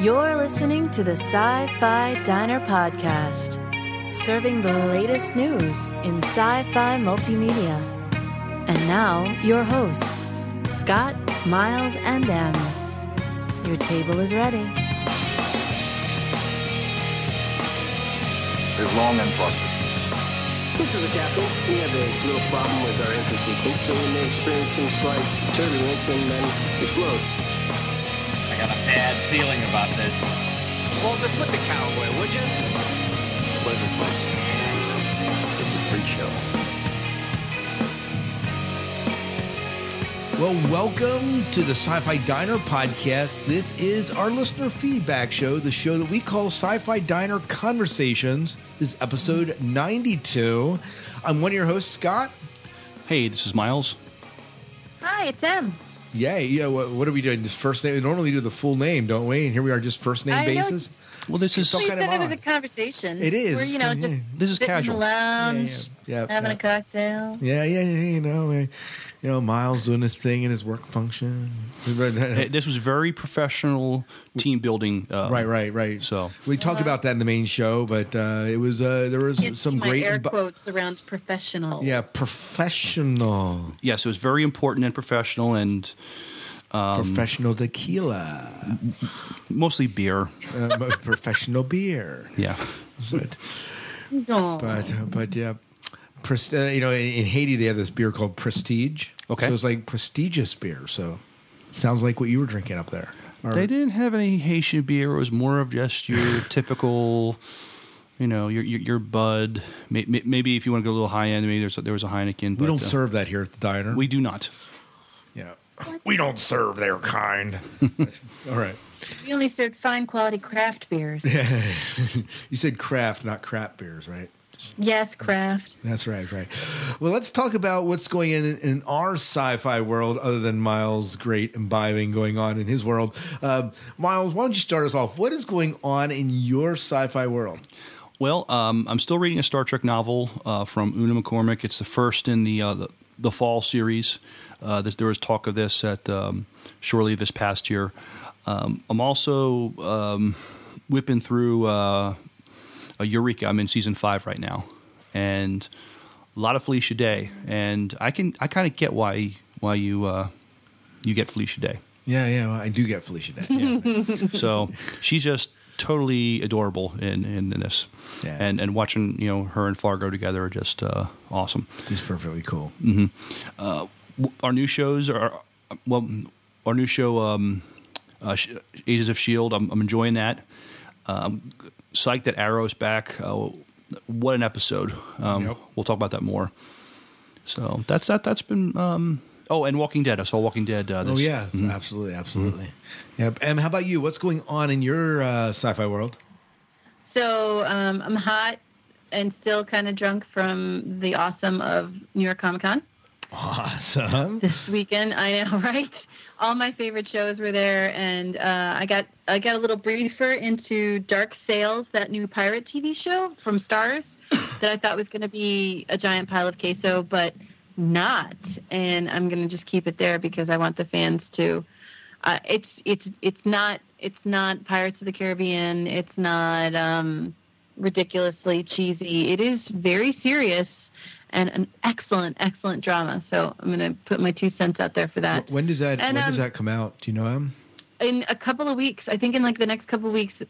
You're listening to the Sci Fi Diner Podcast, serving the latest news in sci fi multimedia. And now, your hosts, Scott, Miles, and Em. Your table is ready. is long and prosperous. This is the captain. We have a little problem with our entry sequence, so we may experience some slight turbulence and then explode. I got bad feeling about this. Walter, put the cow away, would you? Where's this place? It's a freak show. Well, welcome to the Sci Fi Diner podcast. This is our listener feedback show, the show that we call Sci Fi Diner Conversations. This is episode 92. I'm one of your hosts, Scott. Hey, this is Miles. Hi, it's Em. Yay. Yeah, what, what are we doing? Just first name? We normally do the full name, don't we? And here we are, just first name I know basis. Well, this is So you kind said of it was a conversation. It is. We're, you know, just This is sitting casual. in the lounge, Yeah, yeah, having yeah. a cocktail. Yeah, yeah, yeah, you know, you know, Miles doing his thing in his work function. This was very professional team building. Uh, Right, right, right. So- we talked about that in the main show, but uh, it was uh, there was Can't some my great, air bu- quotes around professional. yeah, professional, Yes, it was very important and professional, and professional tequila, mostly beer. uh, professional beer, Yeah. but Aw. but uh, but yeah. Pres- uh, you know, in, in Haiti they have this beer called Prestige. Okay. so it's like prestigious beer. So sounds like what you were drinking up there. Or- They didn't have any Haitian beer. It was more of just your typical, you know, your your, your Bud. May- may- Maybe if you want to go a little high end, maybe there's a, there was a Heineken. we but, don't uh, serve that here at the diner. We do not. yeah, we don't serve their kind. All right. We only served fine quality craft beers. You said craft, not crap beers, right? Yes, craft. That's right, right. Well, let's talk about what's going in in our sci-fi world, other than Miles' great imbibing going on in his world. Uh, Miles, why don't you start us off? What is going on in your sci-fi world? Well, um, I'm still reading a Star Trek novel uh, from Una McCormack. It's the first in the uh, the, the fall series. Uh, this, there was talk of this at um, Shore Leave this past year. Um, I'm also um, whipping through uh, a Eureka. I'm in season five right now, and a lot of Felicia Day. And I can I kind of get why why you uh, you get Felicia Day. Yeah, yeah, well, I do get Felicia Day. So she's just totally adorable in, in, this. Yeah. And and watching, you know, her and Fargo together are just uh, awesome. She's perfectly cool. W- Our new shows are, well, our new show, um, uh, Agents of S.H.I.E.L.D., I'm, I'm enjoying that. Um, psyched that Arrow's back. Uh, what an episode. Um, Yep. We'll talk about that more. So that's that. That's been. Um, oh, and Walking Dead. I saw Walking Dead. Uh, this, Oh yeah, absolutely, absolutely. Yep. And how about you? What's going on in your uh, sci-fi world? So um, I'm hot and still kind of drunk from the awesome of New York Comic Con Awesome. this weekend. I know, right? All my favorite shows were there, and uh, I got I got a little briefer into Dark Sails, that new pirate TV show from Starz, that I thought was going to be a giant pile of queso, but not. And I'm going to just keep it there because I want the fans to. Uh, it's it's it's not it's not Pirates of the Caribbean. It's not um, ridiculously cheesy. It is very serious and an excellent excellent drama. So I'm going to put my two cents out there for that when does that And, when does um, that come out? Do you know Em? in a couple of weeks. I think in like the next couple of weeks.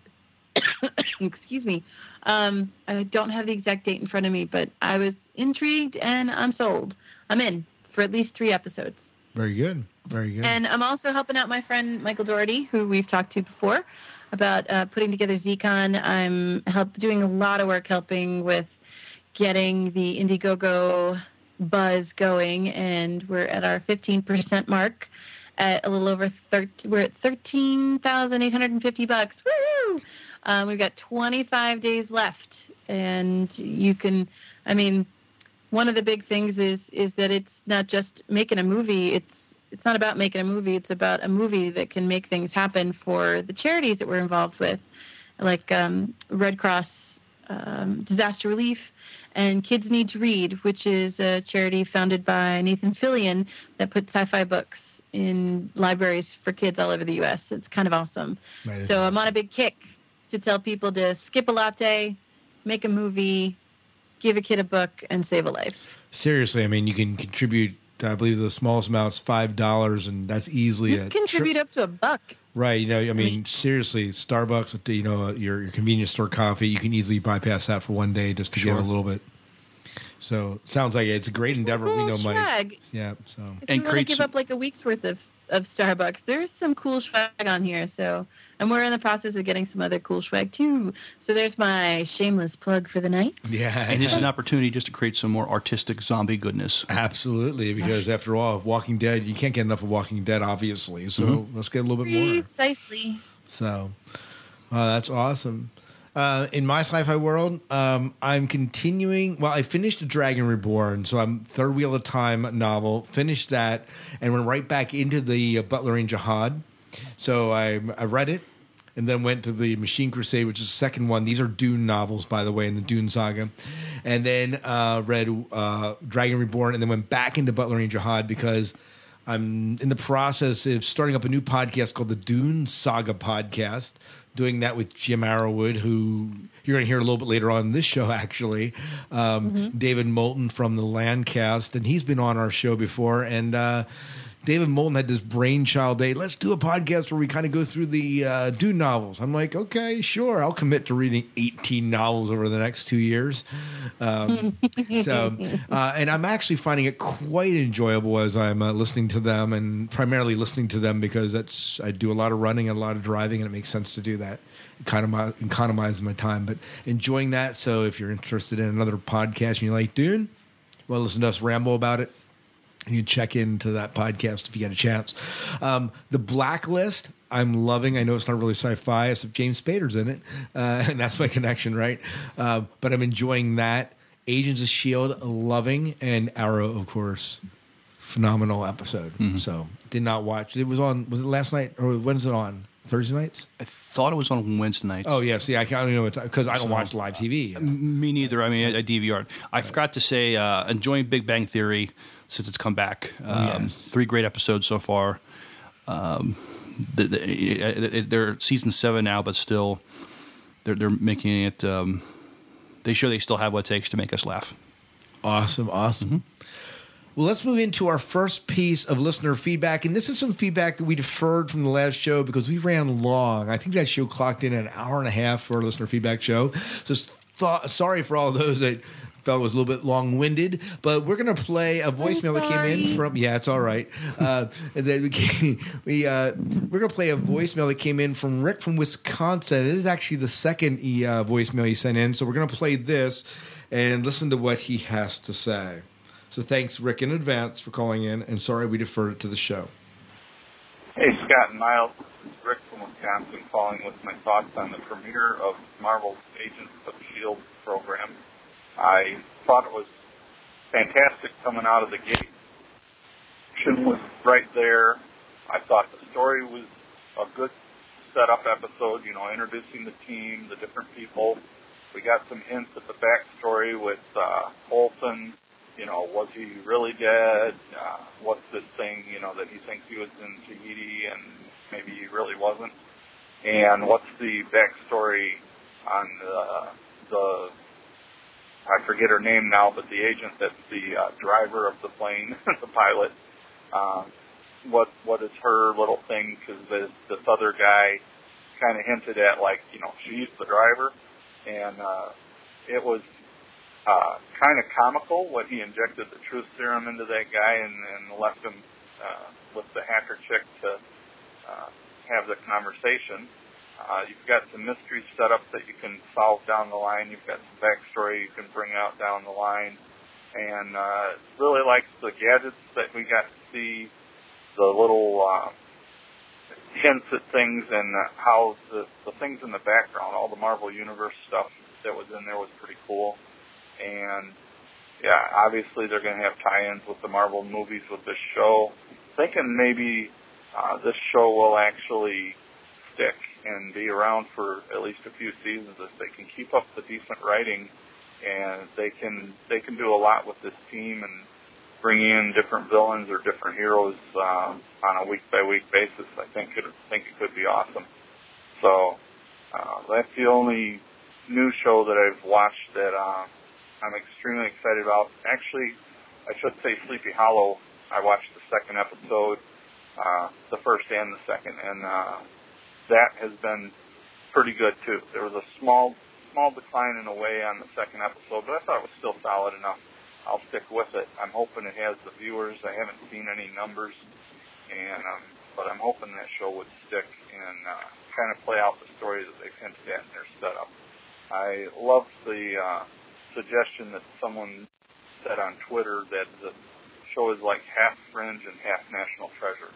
excuse me. Um, I don't have the exact date in front of me, but I was intrigued and I'm sold. I'm in for at least three episodes. Very good. Very good. And I'm also helping out my friend Michael Doherty, who we've talked to before, about uh, putting together Zcon. I'm help doing a lot of work helping with getting the Indiegogo buzz going, and we're at our 15% mark at a little over 13. We're at 13,850 bucks. Woo! Um, we've got 25 days left, and you can. I mean, one of the big things is is that it's not just making a movie. It's it's not about making a movie. It's about a movie that can make things happen for the charities that we're involved with, like um, Red Cross um, Disaster Relief, and Kids Need to Read, which is a charity founded by Nathan Fillion that puts sci-fi books in libraries for kids all over the U.S. It's kind of awesome. Is So I'm on a big kick to tell people to skip a latte, make a movie, give a kid a book, and save a life. Seriously, I mean, you can contribute. I believe the smallest amount's five dollars, and that's easily You a contribute up to a buck. Right. You know, I mean, seriously, Starbucks, you know, your, your convenience store coffee, you can easily bypass that for one day just to Sure. get a little bit. So sounds like it's a great endeavor. We cool know my swag. yeah. So If And you want to give some- up like a week's worth of, of Starbucks, there's some cool swag on here. So, and we're in the process of getting some other cool swag too. So there's my shameless plug for the night. yeah, And this is an opportunity just to create some more artistic zombie goodness. absolutely because after all, of Walking Dead, you can't get enough of Walking Dead, obviously. So Mm-hmm. let's get a little bit more. Precisely. So uh, that's awesome. Uh, in my sci-fi world, um, I'm continuing. Well, I finished Dragon Reborn, so I'm third wheel of time novel. Finished that and went right back into the uh, Butlerian Jihad. So I, I read it and then went to the Machine Crusade, which is the second one. These are Dune novels, by the way, in the Dune saga. And then uh, read uh, Dragon Reborn, and then went back into Butlerian Jihad because I'm in the process of starting up a new podcast called the Dune Saga Podcast. Doing that with Jim Arrowwood, who you're going to hear a little bit later on in this show, actually. Um, David Moulton from the Landcast, and he's been on our show before. And uh, David Moulton had this brainchild day. Let's do a podcast where we kind of go through the uh, Dune novels. I'm like, okay, sure. I'll commit to reading 18 novels over the next two years. Um, so, uh, and I'm actually finding it quite enjoyable as I'm uh, listening to them, and primarily listening to them because that's I do a lot of running and a lot of driving, and it makes sense to do that. Economize, economize my time, but enjoying that. So, if you're interested in another podcast and you like Dune, well, listen to us ramble about it. You can check into that podcast if you get a chance. Um, the Blacklist, I'm loving. I know it's not really sci-fi, except James Spader's in it, uh, and that's my connection, right? Uh, but I'm enjoying that. Agents of Shield, loving, and Arrow, of course, phenomenal episode. So did not watch. It was on. Was it last night or when's it on? Thursday nights? I thought it was on Wednesday nights. Oh yeah. See, I can't I don't know because I don't watch live TV. Me neither. I mean, I, I DVR'd. I forgot to say, uh, enjoying Big Bang Theory since it's come back. Um, yes. Three great episodes so far. Um, the, the, they're season seven now, but still, they're they're making it. Um, they show they still have what it takes to make us laugh. Awesome, awesome. Well, let's move into our first piece of listener feedback. And this is some feedback that we deferred from the last show because we ran long. I think that show clocked in an hour and a half for a listener feedback show. So th- sorry for all those that felt it was a little bit long winded, but we're going to play a voicemail that came in from, yeah, it's all right. Uh, and then we, came, we, uh, we're going to play a voicemail that came in from Rick from Wisconsin. This is actually the second he, uh, voicemail he sent in. So we're going to play this and listen to what he has to say. So thanks, Rick, in advance for calling in, and sorry we deferred it to the show. Hey, Scott and Miles. This is Rick from Wisconsin calling with my thoughts on the premiere of Marvel's Agents of S.H.I.E.L.D. program. I thought it was fantastic coming out of the gate. Action was right there. I thought the story was a good setup episode, you know, introducing the team, the different people. We got some hints at the backstory with uh, Coulson. You know, was he really dead? Uh, what's this thing, you know, that he thinks he was in Tahiti and maybe he really wasn't? And what's the backstory on the, the I forget her name now, but the agent that's the uh, driver of the plane, the pilot. Uh, what what is her little thing? Because this this other guy kind of hinted at like you know she's the driver, and uh, it was uh, kind of comical when he injected the truth serum into that guy and, and left him uh, with the hacker chick to uh, have the conversation. Uh, you've got some mysteries set up that you can solve down the line. You've got some backstory you can bring out down the line. And uh, really likes the gadgets that we got to see, the little uh, hints at things and uh, how the, the things in the background, all the Marvel Universe stuff that was in there was pretty cool. And yeah, obviously they're going to have tie-ins with the Marvel movies with this show. Thinking maybe uh, this show will actually stick and be around for at least a few seasons if they can keep up the decent writing and they can they can do a lot with this team and bring in different villains or different heroes uh, on a week by week basis. I think it think it could be awesome. So uh, that's the only new show that I've watched that uh, I'm extremely excited about. Actually, I should say Sleepy Hollow. I watched the second episode, uh, the first and the second, and uh, that has been pretty good too. There was a small small decline in a way on the second episode, but I thought it was still solid enough. I'll stick with it. I'm hoping it has the viewers. I haven't seen any numbers, and um, but I'm hoping that show would stick and uh, kind of play out the story that they've hinted at in their setup. I love the uh, suggestion that someone said on Twitter that the show is like half Fringe and half National Treasure.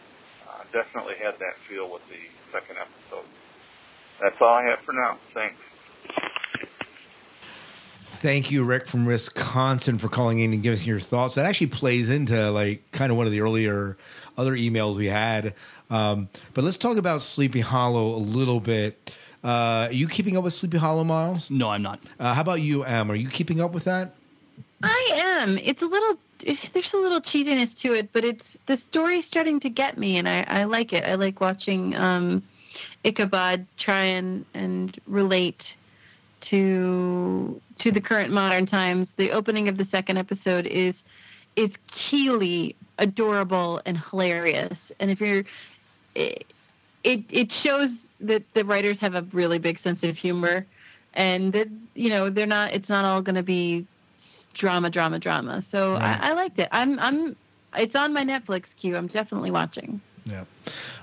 Uh, definitely had that feel with the second episode. That's all I have for now. Thanks. Thank you, Rick from Wisconsin, for calling in and giving us your thoughts. That actually plays into like kind of one of the earlier other emails we had. Um, but let's talk about Sleepy Hollow a little bit. Uh, are you keeping up with Sleepy Hollow, Miles? No, I'm not. Uh, how about you, Em? Are you keeping up with that? I am. It's a little. There's a little cheesiness to it, but it's the story's starting to get me, and I, I like it. I like watching um, Ichabod try and, and relate to to the current modern times. The opening of the second episode is is keenly adorable and hilarious. And if you're, it it, it shows that the writers have a really big sense of humor, and that you know they're not. It's not all going to be drama, drama, drama. So Right. I, I liked it. I'm I'm. It's on my Netflix queue. I'm definitely watching. Yeah.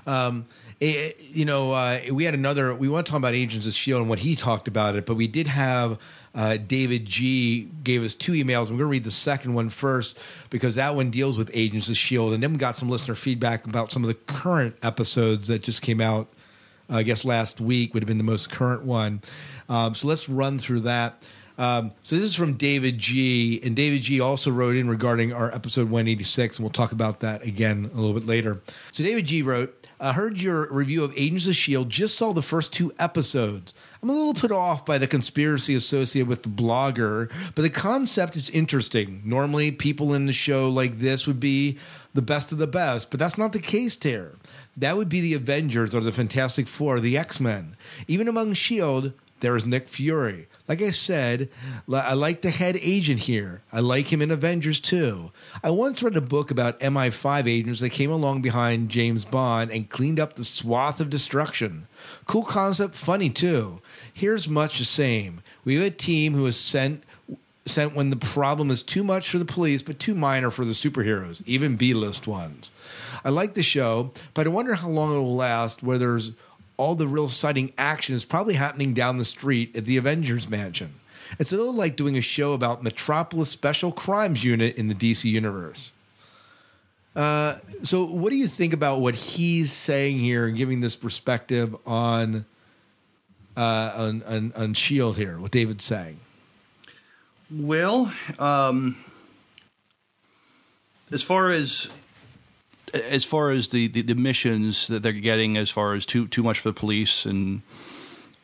Um, eh, you know, uh, we had another. We want to talk about Agents of Shield and what he talked about it, but we did have uh, David G gave us two emails. I'm going to read the second one first because that one deals with Agents of Shield, and then we got some listener feedback about some of the current episodes that just came out. I guess last week would have been the most current one. Um, so let's run through that. Um, so this is from David G, and David G also wrote in regarding our episode 186, and we'll talk about that again a little bit later. So David G wrote, "I heard your review of Agents of Shield. Just saw the first two episodes. I'm a little put off by the conspiracy associated with the blogger, but the concept is interesting. Normally, people in the show like this would be the best of the best, but that's not the case here." That would be the Avengers or the Fantastic Four, the X Men. Even among S.H.I.E.L.D., there is Nick Fury. Like I said, I like the head agent here. I like him in Avengers too. I once read a book about MI5 agents that came along behind James Bond and cleaned up the swath of destruction. Cool concept, funny too. Here's much the same. We have a team who is sent sent when the problem is too much for the police but too minor for the superheroes, even B-list ones. I like the show, but I wonder how long it will last where there's all the real exciting action is probably happening down the street at the Avengers Mansion. It's a little like doing a show about Metropolis Special Crimes Unit in the DC universe. Uh, so, what do you think about what he's saying here and giving this perspective on uh, on, on on Shield here? What David's saying? Well, um, as far as as far as the, the, the missions that they're getting, as far as too too much for the police and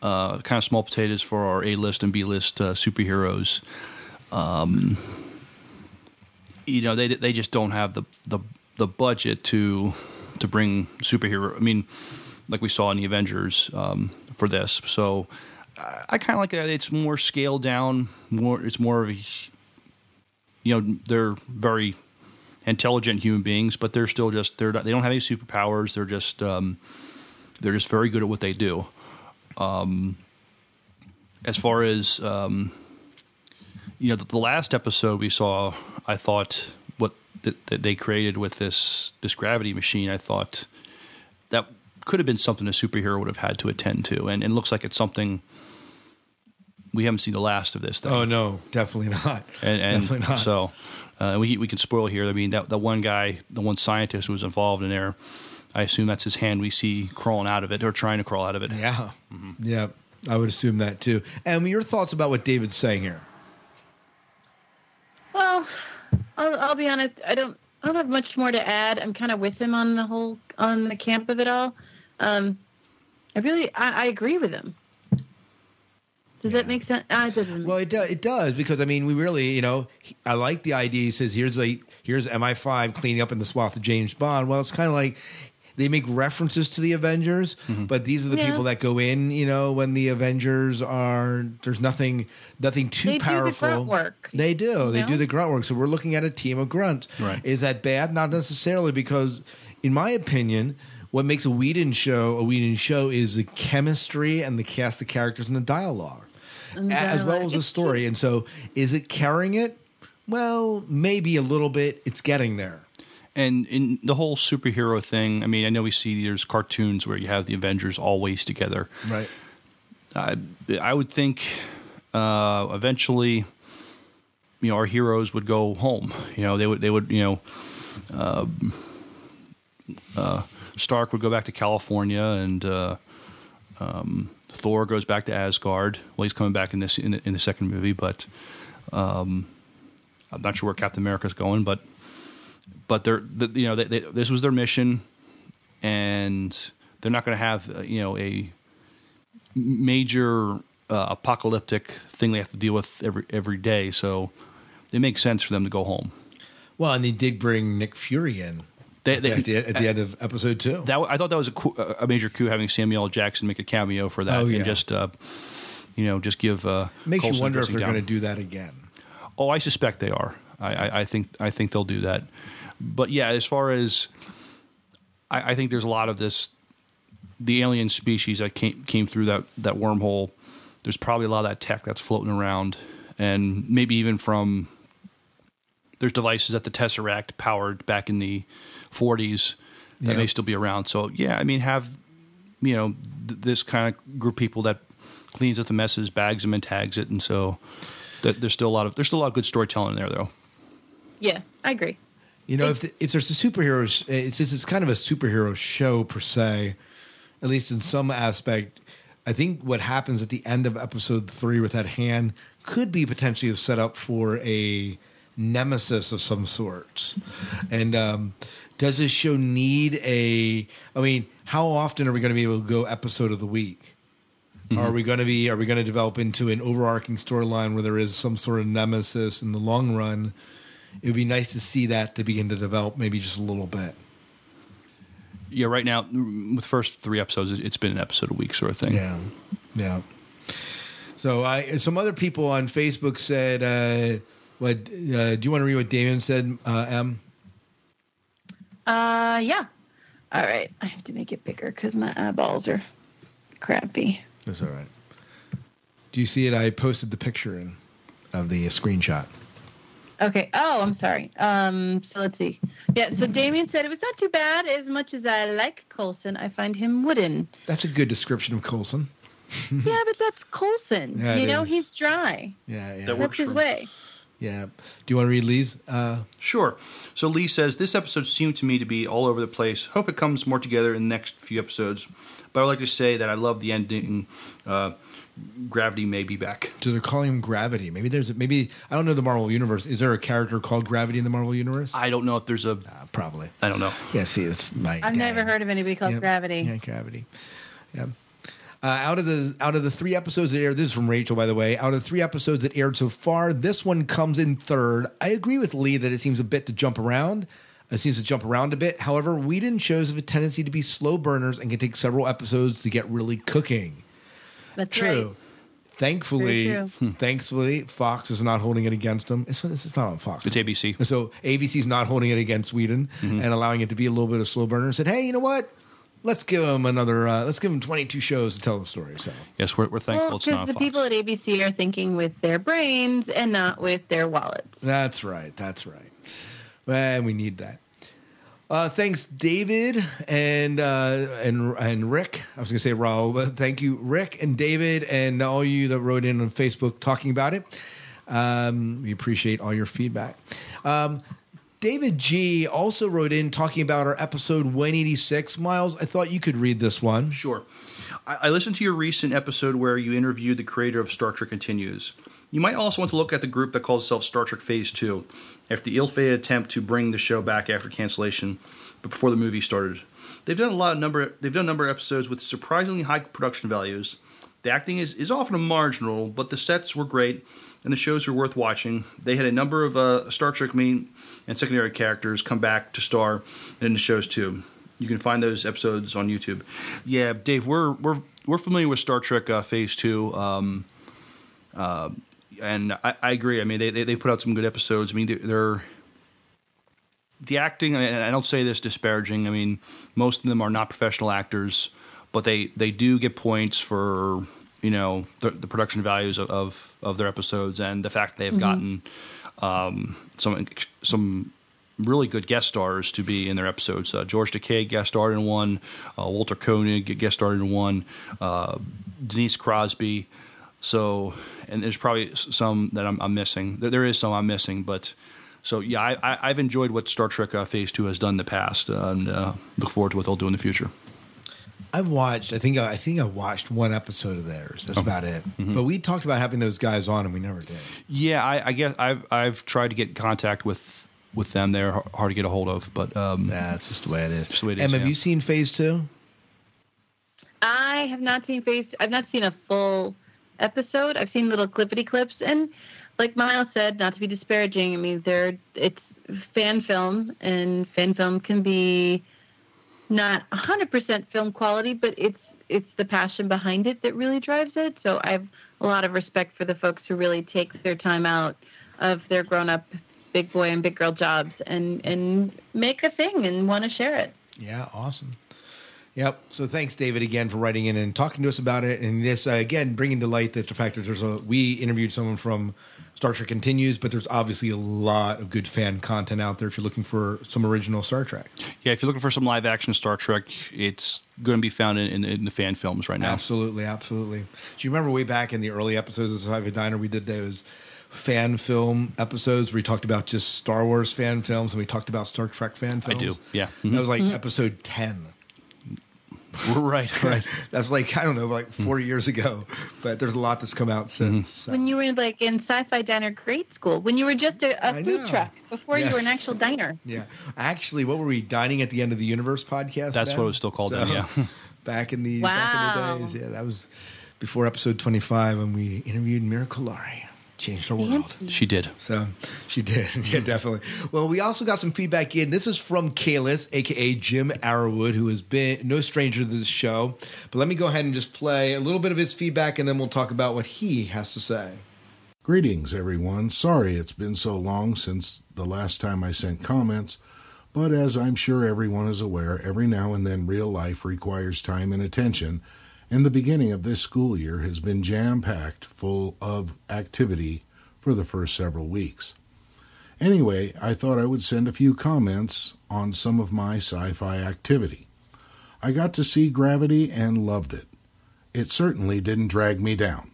uh, kind of small potatoes for our A list and B list uh, superheroes, um, you know, they they just don't have the the, the budget to to bring superhero. I mean, like we saw in the Avengers um, for this. So I, I kind of like it. It's more scaled down. More, it's more of a, you know, they're very intelligent human beings, but they're still just they're not, they don't have any superpowers. They're just um, they're just very good at what they do. Um, as far as um, you know, the, the last episode we saw, I thought what that, that they created with this this gravity machine, I thought that could have been something a superhero would have had to attend to, and it looks like it's something we haven't seen the last of this thing. Oh no, definitely not. and, and definitely not. so uh, we we can spoil here. I mean, that that one guy, the one scientist who was involved in there, I assume that's his hand we see crawling out of it or trying to crawl out of it. Yeah, yeah, I would assume that too. And your thoughts about what David's saying here? Well, I'll, I'll be honest. I don't. I don't have much more to add. I'm kind of with him on the whole on the camp of it all. Um, I really, I, I agree with him. Does that make sense? Uh, it doesn't. Well, it does. It does because I mean, we really, you know, I like the idea. He says, "Here's a here's MI5 cleaning up in the swath of James Bond." Well, it's kind of like they make references to the Avengers, but these are the Yeah. people that go in. You know, when the Avengers are there's nothing nothing too They do the powerful. grunt work, They do. They know? do the grunt work. So we're looking at a team of grunts. Right. Is that bad? Not necessarily, because in my opinion. What makes a Whedon show a Whedon show is the chemistry and the cast of characters and the dialogue And as well as the story. And so, is it carrying it? Well, maybe a little bit. It's getting there. And in the whole superhero thing, I mean, I know we see there's cartoons where you have the Avengers always together. Right. I, I would think uh, eventually, you know, our heroes would go home. You know, they would, they would, you know, um, uh, Stark would go back to California, and uh, um, Thor goes back to Asgard. Well, he's coming back in this in, the- in the second movie, but um, I'm not sure where Captain America's going. But but they're, the, you know, they, they, this was their mission, and they're not going to have uh, you know a major uh, apocalyptic thing they have to deal with every every day. So it makes sense for them to go home. Well, and they did bring Nick Fury in They, they, at, the, at the end of episode two. that I thought that was a, a major coup having Samuel L. Jackson make a cameo for that Oh, yeah. and just uh, you know just give uh, Makes Coulson you wonder if they're going to do that again. Oh, I suspect they are. I, I, I think I think they'll do that. But yeah, as far as I, I think there's a lot of this the alien species that came came through that that wormhole. There's probably a lot of that tech that's floating around, and maybe even from there's devices that the Tesseract powered back in the 40s that Yeah. may still be around. So yeah, I mean, have you know th- this kind of group of people that cleans up the messes, bags them, and tags it, and so that there's still a lot of there's still a lot of good storytelling there, though. yeah, I agree. You know, if the, if there's a superheroes, it's it's kind of a superhero show per se, at least in some aspect. I think what happens at the end of episode three with that hand could be potentially a setup for a nemesis of some sorts. And um, does this show need a? I mean, how often are we going to be able to go episode of the week? Are we going to be? Are we going to develop into an overarching storyline where there is some sort of nemesis in the long run? It would be nice to see that to begin to develop, maybe just a little bit. Yeah, right now with first three episodes, it- it's been an episode a week sort of thing. Yeah, yeah. So I, some other people on Facebook said, uh, "What? Uh, do you want to read what Damon said?" Uh, M. Uh, yeah. All right, I have to make it bigger because my eyeballs are crappy. That's all right. Do you see it? I posted the picture in of the screenshot. Okay. Oh, I'm sorry. Um, so let's see. Yeah. So Damien said it was not too bad. As much as I like Coulson, I find him wooden. That's a good description of Coulson. yeah, but that's Coulson. Yeah, you know, is. he's dry. Yeah, yeah, That That's works his for- way. Yeah. Do you want to read Lee's? Uh, Sure. So Lee says this episode seemed to me to be all over the place. Hope it comes more together in the next few episodes. But I would like to say that I love the ending. Uh, Gravity may be back. so they're calling him Gravity. Maybe there's a, maybe I don't know the Marvel universe. Is there a character called Gravity in the Marvel universe? I don't know if there's a. Uh, probably. I don't know. Yeah. See, it's my. I've never heard of anybody called Yep. Gravity. Yeah, gravity. Yeah. Uh, out of the out of the three episodes that aired, this is from Rachel, by the way. Out of the three episodes that aired so far, this one comes in third. I agree with Lee that it seems a bit to jump around. It seems to jump around a bit. However, Whedon shows a tendency to be slow burners and can take several episodes to get really cooking. That's True. right. Thankfully, true. thankfully, Fox is not holding it against them. It's, it's not on Fox. It's ABC. And so ABC's not holding it against Whedon Mm-hmm. and allowing it to be a little bit of slow burner. And said, hey, you know what? Let's give them another. Uh, let's give them 22 shows to tell the story. So Yes, we're, we're thankful Well, it's because not the Fox. people at ABC are thinking with their brains and not with their wallets. that's right. That's right. And we need that. Uh, thanks, David and uh, and and Rick. I was going to say Raul, but thank you, Rick and David, and all you that wrote in on Facebook talking about it. Um, we appreciate all your feedback. Um, David G also wrote in talking about our episode 186. Miles, I thought you could read this one. Sure. I, I listened to your recent episode where you interviewed the creator of Star Trek Continues. You might also want to look at the group that calls itself Star Trek Phase 2, after the ill fated attempt to bring the show back after cancellation, but before the movie started. they've done a lot of number. They've done a number of episodes with surprisingly high production values. The acting is, is often marginal, but the sets were great and the shows were worth watching. They had a number of uh, Star Trek main and secondary characters come back to star in the shows too. You can find those episodes on YouTube. Yeah, Dave, we're we're we're familiar with Star Trek uh, Phase Two. Um, uh, and I, I, agree. I mean, they, they have put out some good episodes. I mean, they're, they're the acting. And I don't say this disparaging. I mean, most of them are not professional actors, but they they do get points for you know the, the production values of, of, of their episodes and the fact they've mm-hmm. gotten um, some some really good guest stars to be in their episodes. Uh, George Takei guest starred in one, uh, Walter Koenig guest starred in one, uh, Denise Crosby. So, and there's probably some that I'm, I'm, missing. There is some I'm missing, but so yeah, I, have enjoyed what Star Trek uh, Phase Two has done in the past, uh, and uh, look forward to what they'll do in the future. I've watched. I think. I think I watched one episode of theirs. That's about it. Mm-hmm. But we talked about having those guys on, and we never did. Yeah, I, I guess I've I've tried to get contact with with them. They're hard to get a hold of, but um, yeah, it's just the way it is. Just the way it is. yeah. have you seen Phase Two? I have not seen Phase. I've not seen a full episode. I've seen little clippity clips, and like Miles said, not to be disparaging. I mean, there it's fan film, and fan film can be not 100% film quality, but it's it's the passion behind it that really drives it. So I have a lot of respect for the folks who really take their time out of their grown-up big boy and big girl jobs and and make a thing and want to share it. Yeah, awesome. Yep. So thanks, David, again for writing in and talking to us about it, and this uh, again bringing to light that the fact that there's a we interviewed someone from Star Trek Continues, but there's obviously a lot of good fan content out there if you're looking for some original Star Trek. Yeah, if you're looking for some live action Star Trek, it's going to be found in, in, in the fan films right now. Absolutely, absolutely. Do you remember way back in the early episodes of Sci-Fi Diner, we did those fan film episodes where we talked about just Star Wars fan films and we talked about Star Trek fan films? I do, yeah. Mm-hmm. That was like mm-hmm. episode 10. right, right. that's like I don't know, like hmm. four years ago. But there's a lot that's come out since. Mm-hmm. So. When you were like in Sci-Fi Diner grade school, when you were just a, a food truck before yeah. you were an actual diner. Yeah, actually, what were we dining at the end of the universe podcast? That's what it was still called so, then. Yeah, back in the wow. back in the days. Yeah, that was before episode 25 when we interviewed Miracle Laurie changed her world. She did. So she did. Yeah, mm-hmm. definitely. Well, we also got some feedback in. This is from Kalis, aka Jim Arrowwood, who has been no stranger to this show. But let me go ahead and just play a little bit of his feedback, and then we'll talk about what he has to say. Greetings, everyone. Sorry it's been so long since the last time I sent comments. But as I'm sure everyone is aware, every now and then real life requires time and attention, and the beginning of this school year has been jam packed full of activity for the first several weeks. Anyway, I thought I would send a few comments on some of my sci fi activity. I got to see Gravity and loved it. It certainly didn't drag me down.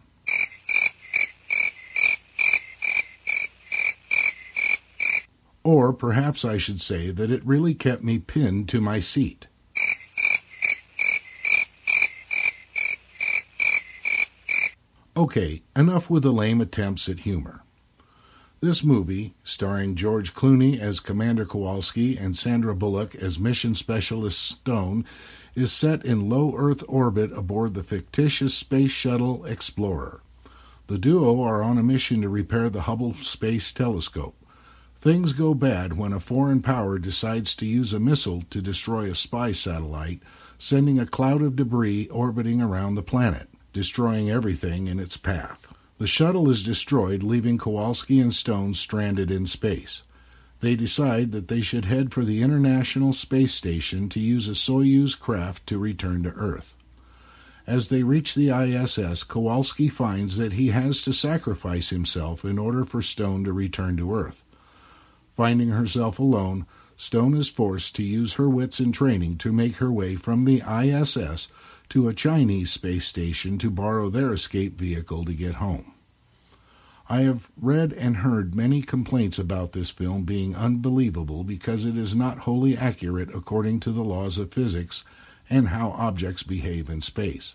Or perhaps I should say that it really kept me pinned to my seat. Okay, enough with the lame attempts at humor. This movie, starring George Clooney as Commander Kowalski and Sandra Bullock as Mission Specialist Stone, is set in low Earth orbit aboard the fictitious Space Shuttle Explorer. The duo are on a mission to repair the Hubble Space Telescope. Things go bad when a foreign power decides to use a missile to destroy a spy satellite, sending a cloud of debris orbiting around the planet destroying everything in its path. The shuttle is destroyed, leaving Kowalski and Stone stranded in space. They decide that they should head for the International Space Station to use a Soyuz craft to return to Earth. As they reach the ISS, Kowalski finds that he has to sacrifice himself in order for Stone to return to Earth. Finding herself alone, Stone is forced to use her wits and training to make her way from the ISS to a Chinese space station to borrow their escape vehicle to get home. I have read and heard many complaints about this film being unbelievable because it is not wholly accurate according to the laws of physics and how objects behave in space.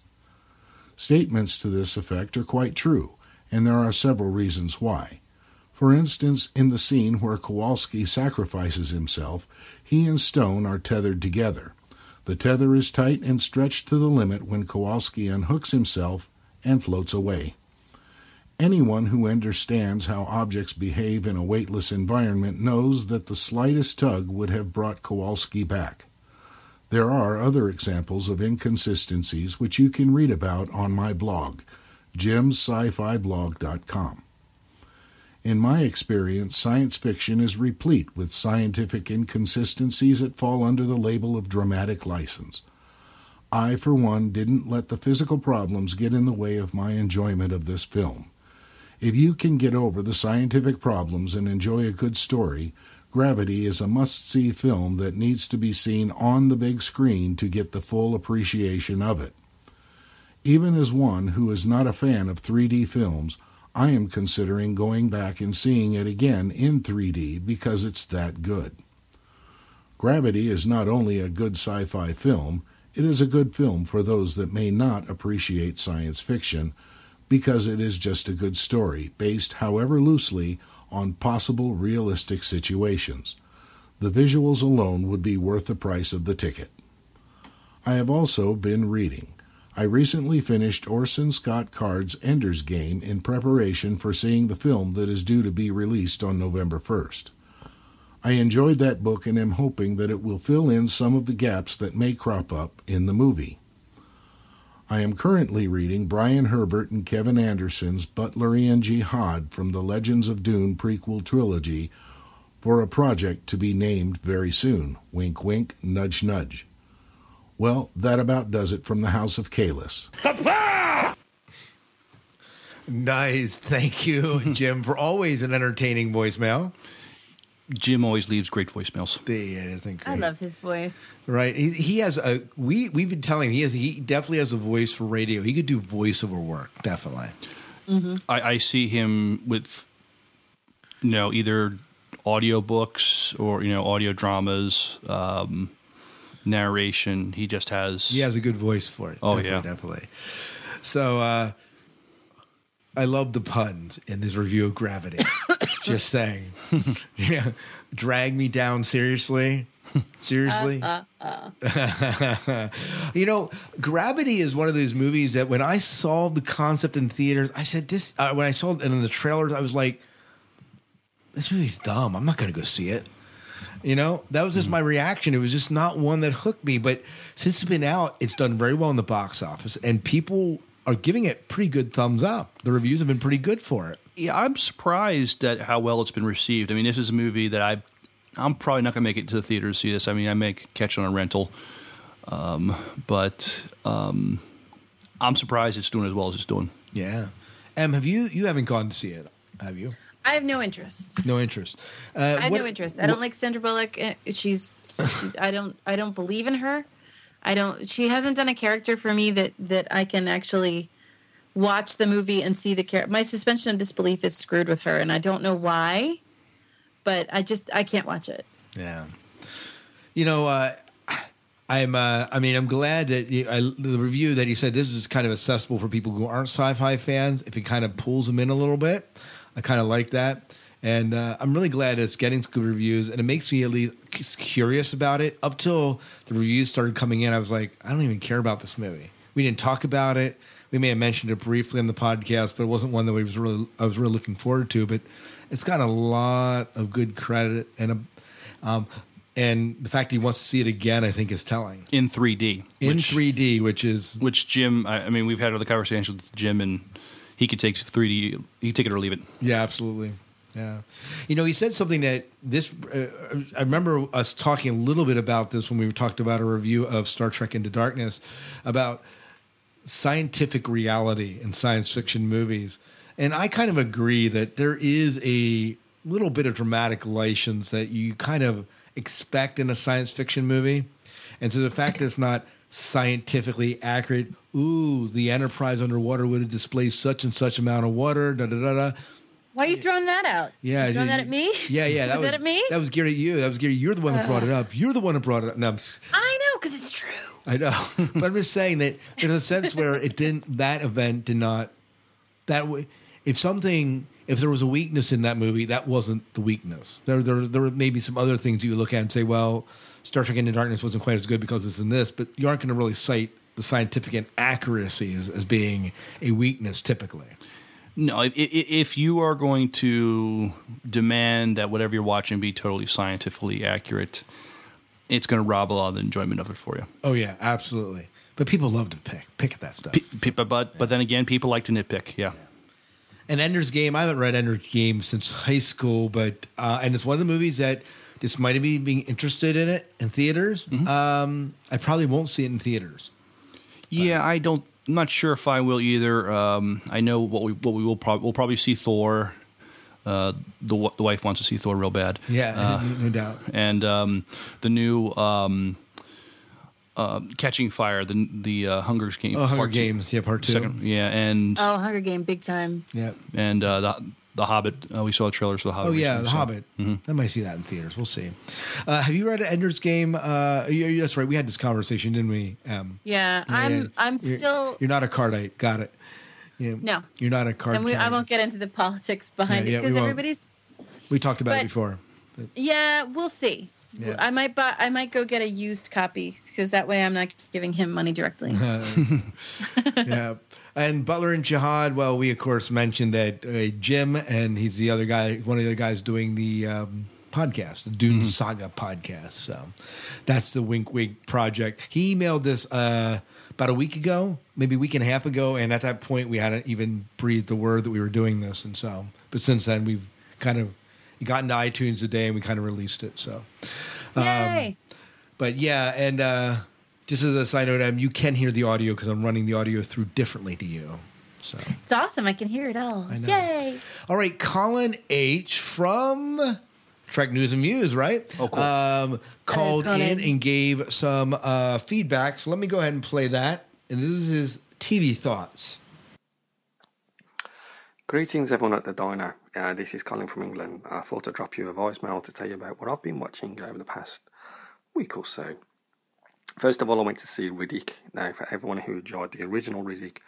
Statements to this effect are quite true, and there are several reasons why. For instance, in the scene where Kowalski sacrifices himself, he and Stone are tethered together. The tether is tight and stretched to the limit when Kowalski unhooks himself and floats away. Anyone who understands how objects behave in a weightless environment knows that the slightest tug would have brought Kowalski back. There are other examples of inconsistencies which you can read about on my blog, jimscifiblog.com. In my experience, science fiction is replete with scientific inconsistencies that fall under the label of dramatic license. I, for one, didn't let the physical problems get in the way of my enjoyment of this film. If you can get over the scientific problems and enjoy a good story, Gravity is a must see film that needs to be seen on the big screen to get the full appreciation of it. Even as one who is not a fan of 3D films, I am considering going back and seeing it again in 3D because it's that good. Gravity is not only a good sci fi film, it is a good film for those that may not appreciate science fiction because it is just a good story, based, however loosely, on possible realistic situations. The visuals alone would be worth the price of the ticket. I have also been reading. I recently finished Orson Scott Card's Ender's Game in preparation for seeing the film that is due to be released on November 1st. I enjoyed that book and am hoping that it will fill in some of the gaps that may crop up in the movie. I am currently reading Brian Herbert and Kevin Anderson's Butlerian Jihad from the Legends of Dune prequel trilogy for a project to be named very soon. Wink, wink, nudge, nudge. Well, that about does it from the House of Kalis. Nice. Thank you, Jim, for always an entertaining voicemail. Jim always leaves great voicemails. The, it isn't great. I love his voice. Right. He, he has a we we've been telling him he has he definitely has a voice for radio. He could do voiceover work, definitely. I, I see him with, you know, either audiobooks or, you know, audio dramas, um, narration. He just has. He has a good voice for it. Oh, definitely, yeah. definitely. So uh I love the puns in this review of Gravity. Just saying. yeah. Drag me down seriously. Seriously? you know, Gravity is one of those movies that when I saw the concept in theaters, I said this uh, when I saw it in the trailers, I was like this movie's dumb. I'm not going to go see it. You know, that was just my reaction. It was just not one that hooked me. But since it's been out, it's done very well in the box office, and people are giving it pretty good thumbs up. The reviews have been pretty good for it. Yeah, I'm surprised at how well it's been received. I mean, this is a movie that I, I'm probably not going to make it to the theater to see this. I mean, I may catch it on a rental, um, but um, I'm surprised it's doing as well as it's doing. Yeah. Em, have you you haven't gone to see it, have you? I have no interest. No interest. Uh, I have what- no interest. I don't like Sandra Bullock. Uh, She's, she's I don't I don't believe in her. I don't. She hasn't done a character for me that that I can actually watch the movie and see the character. My suspension of disbelief is screwed with her, and I don't know why. But I just I can't watch it. Yeah. You know, uh, I'm. Uh, I mean, I'm glad that you, I, the review that you said this is kind of accessible for people who aren't sci-fi fans. If it kind of pulls them in a little bit, I kind of like that, and uh, I'm really glad it's getting good reviews, and it makes me at least curious about it. Up till the reviews started coming in, I was like, I don't even care about this movie. We didn't talk about it. We may have mentioned it briefly on the podcast, but it wasn't one that we was really I was really looking forward to. But it's got a lot of good credit and a. Um, and the fact that he wants to see it again, I think, is telling. In 3D. In which- 3D, which is Which Jim, I, I mean, we've had other conversations with Jim, and he could take 3D, he could take it or leave it. Yeah, absolutely. Yeah. You know, he said something that this, uh, I remember us talking a little bit about this when we talked about a review of Star Trek Into Darkness about scientific reality in science fiction movies. And I kind of agree that there is a little bit of dramatic license that you kind of expect in a science fiction movie. And so the fact that it's not scientifically accurate, ooh, the Enterprise underwater would have displayed such and such amount of water, da da da da. Why are you throwing that out? Yeah, you throwing that at me? Yeah, yeah. That was, was that at me? That was Gary. You. That was Gary. You're the one that brought it up. You're the one that brought it up. No, I know because it's true. I know, but I'm just saying that there's a sense where it didn't. That event did not. That way, if something, if there was a weakness in that movie, that wasn't the weakness. There, there, there were maybe some other things you look at and say, well, Star Trek Into Darkness wasn't quite as good because it's in this, but you aren't going to really cite the scientific inaccuracies as being a weakness typically. No, i- i- if you are going to demand that whatever you're watching be totally scientifically accurate, it's going to rob a lot of the enjoyment of it for you. Oh yeah, absolutely. But people love to pick pick at that stuff. Pe- pe- but but then again, people like to nitpick. Yeah. And Ender's Game, I haven't read Ender's Game since high school, but uh, and it's one of the movies that despite me being interested in it in theaters, um, I probably won't see it in theaters. Yeah, I don't. I'm not sure if I will either. Um, I know what we what we will probably we'll probably see Thor. Uh, the the wife wants to see Thor real bad. Yeah, Uh, no, no doubt. and um, the new um, uh, Catching Fire, the the uh, Hunger Games. Oh, Hunger part two. Games, yeah, part two. Second, yeah, and Oh, Hunger Game, big time. Yeah. and uh, the the Hobbit. Uh, we saw the trailers for the Hobbit. Oh yeah, recently, The so- Hobbit. Mhm. I might see that in theaters. We'll see. Uh, have you read Ender's Game? Uh, yeah, yeah, that's right. We had this conversation, didn't we? Um, Yeah, yeah, I'm. yeah. I'm You're- still. You're not a cardite. Got it. Yeah. No. You're not a card. and we, I won't get into the politics behind Yeah, yeah, it because won't. everybody's. We talked about it but- before. Yeah, we'll see. Yeah. I might buy. I might go get a used copy because that way I'm not giving him money directly. yeah. And Butlerian Jihad, well, we of course mentioned that uh, Jim and he's the other guy, one of the other guys doing the um, podcast, the Dune Saga podcast. So that's the Wink Wink project. He emailed this uh, about a week ago, maybe a week and a half ago, and at that point we hadn't even breathed the word that we were doing this, and so. But since then we've kind of gotten to iTunes today, and we kind of released it. So. Yay! But yeah, and uh, just as a side note, um, you can hear the audio because I'm running the audio through differently to you. So, It's awesome. I can hear it all. I know. Yay! all right, Colin H from Trek News and Views, right? Oh, cool. Um, called Colin. in and gave some uh, feedback. So let me go ahead and play that. And this is his TV thoughts. Greetings, everyone at the diner. Uh, this is Colin from England. I thought I'd drop you a voicemail to tell you about what I've been watching over the past week or so. First of all, I went to see Riddick. Now, for everyone who enjoyed the original Riddick,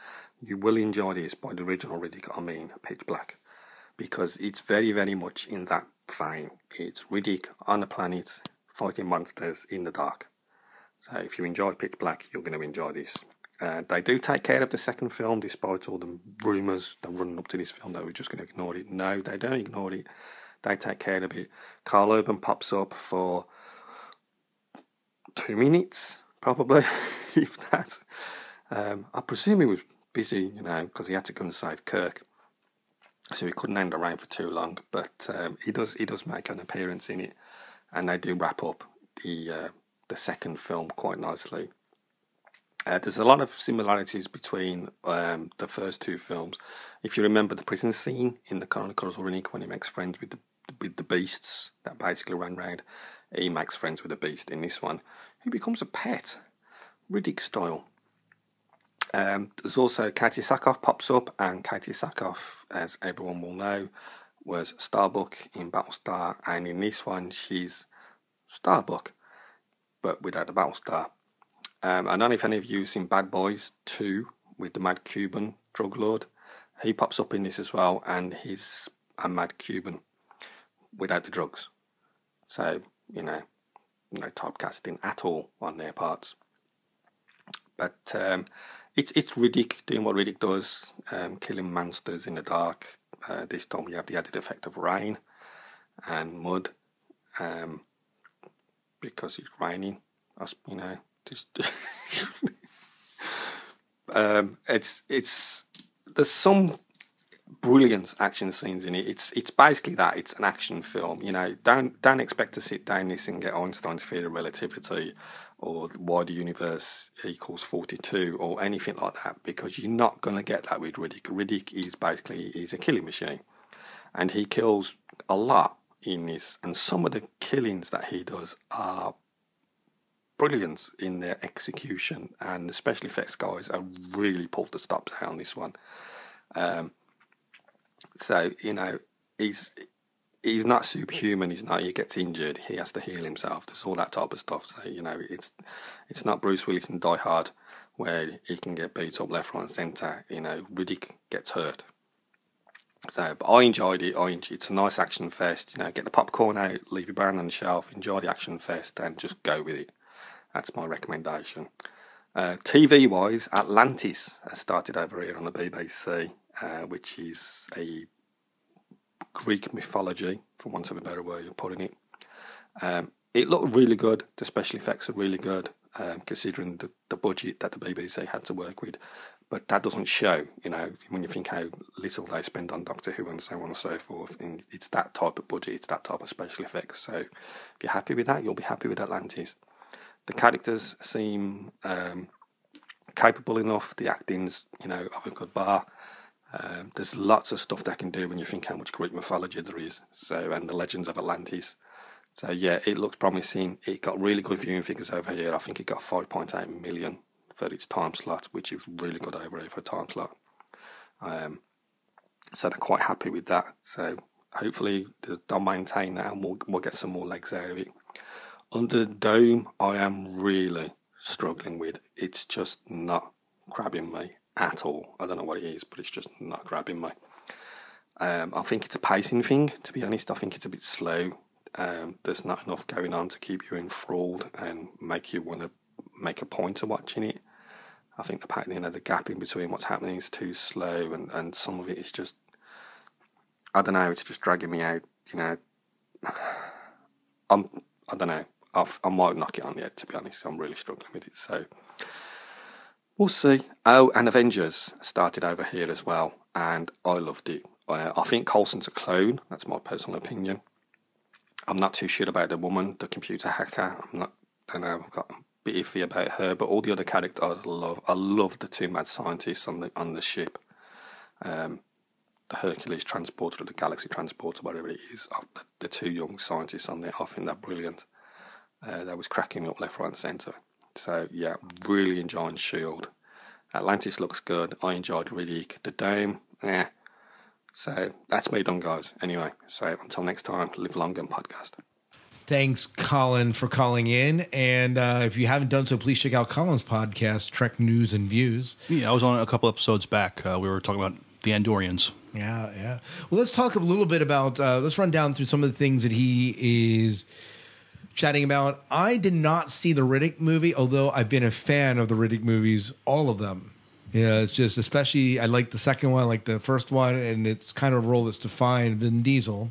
you will enjoy this. By the original Riddick, I mean Pitch Black, because it's very, very much in that vein. It's Riddick on a planet fighting monsters in the dark. So, if you enjoy Pitch Black, you're going to enjoy this. Uh, they do take care of the second film, despite all the rumours that running up to this film that we're just going to ignore it. No, they don't ignore it. They take care of it. Karl Urban pops up for two minutes, probably, if that. Um, I presume he was busy, you know, because he had to go and save Kirk, so he couldn't hang around for too long. But um, he does he does make an appearance in it, and they do wrap up the uh, the second film quite nicely. Uh, there's a lot of similarities between um, the first two films. If you remember the prison scene in the Chronicles of Riddick when he makes friends with the with the beasts that basically ran round, he makes friends with a beast. In this one, he becomes a pet, Riddick style. Um, there's also Katee Sackhoff pops up, and Katee Sackhoff, as everyone will know, was Starbuck in Battlestar, and in this one she's Starbuck, but without the Battlestar. Um, I don't know if any of you have seen Bad Boys 2 with the Mad Cuban drug lord. He pops up in this as well, and he's a Mad Cuban without the drugs. So, you know, no typecasting at all on their parts. But um, it's it's Riddick doing what Riddick does, um, killing monsters in the dark. Uh, this time we have the added effect of rain and mud, um, because it's raining. You know, just um, it's it's there's some brilliant action scenes in it. It's it's basically that. It's an action film. You know, don't don't expect to sit down this and get Einstein's theory of relativity or why the universe equals forty two or anything like that because you're not going to get that with Riddick. Riddick is basically he's a killing machine, and he kills a lot in this. And some of the killings that he does are brilliant in their execution, and the special effects guys have really pulled the stops out on this one. Um, so you know, he's he's not superhuman. He's not. He gets injured. He has to heal himself. There's all that type of stuff. So you know, it's it's not Bruce Willis in Die Hard where he can get beat up left, right, and centre. You know, Riddick gets hurt. So, but I enjoyed it. I enjoyed, it's a nice action fest. You know, get the popcorn out, leave your brand on the shelf, enjoy the action fest, and just go with it. That's my recommendation. Uh, TV wise, Atlantis has started over here on the BBC, uh, which is a Greek mythology, for want of a better way of putting it. Um, it looked really good. The special effects are really good, um, considering the, the budget that the BBC had to work with. But that doesn't show, you know, when you think how little they spend on Doctor Who and so on and so forth. And it's that type of budget, it's that type of special effects. So if you're happy with that, you'll be happy with Atlantis. The characters seem um, capable enough. The acting's, you know, of a good bar. Um, there's lots of stuff they can do when you think how much Greek mythology there is. So, and the legends of Atlantis. So yeah, it looks promising. It got really good viewing figures over here. I think it got 5.8 million for its time slot, which is really good over here for a time slot. Um, so they're quite happy with that. So hopefully they'll maintain that and we'll, we'll get some more legs out of it. Under Dome, I am really struggling with. It's just not grabbing me at all. I don't know what it is, but it's just not grabbing me. Um, I think it's a pacing thing, to be honest. I think it's a bit slow. Um, there's not enough going on to keep you enthralled and make you want to make a point of watching it. I think the you know, the gap in between what's happening is too slow, and, and some of it is just, I don't know, it's just dragging me out. You know, I'm, I don't know. I've, I might knock it on the head, to be honest. I'm really struggling with it. So we'll see. Oh, and Avengers started over here as well, and I loved it. Uh, I think Coulson's a clone. That's my personal opinion. I'm not too sure about the woman, the computer hacker. I'm not. I don't know. I've got a bit iffy about her, but all the other characters I love. I love the two mad scientists on the on the ship. Um, the Hercules transporter or the Galaxy transporter, whatever it is. The, the two young scientists on there, I think they're brilliant. Uh, that was cracking up left, right, and centre. So yeah, really enjoying Shield. Atlantis looks good. I enjoyed Riddick. The Dome, yeah. So that's me done, guys. Anyway, so until next time, live long and podcast. Thanks, Colin, for calling in. And uh, if you haven't done so, please check out Colin's podcast, Trek News and Views. Yeah, I was on a couple episodes back. Uh, we were talking about the Andorians. Yeah, yeah. Well, let's talk a little bit about. Uh, let's run down through some of the things that he is chatting about. I did not see the Riddick movie, although I've been a fan of the Riddick movies, all of them. Yeah, it's just especially I like the second one, I like the first one, and it's kind of a role that's defined Vin Diesel.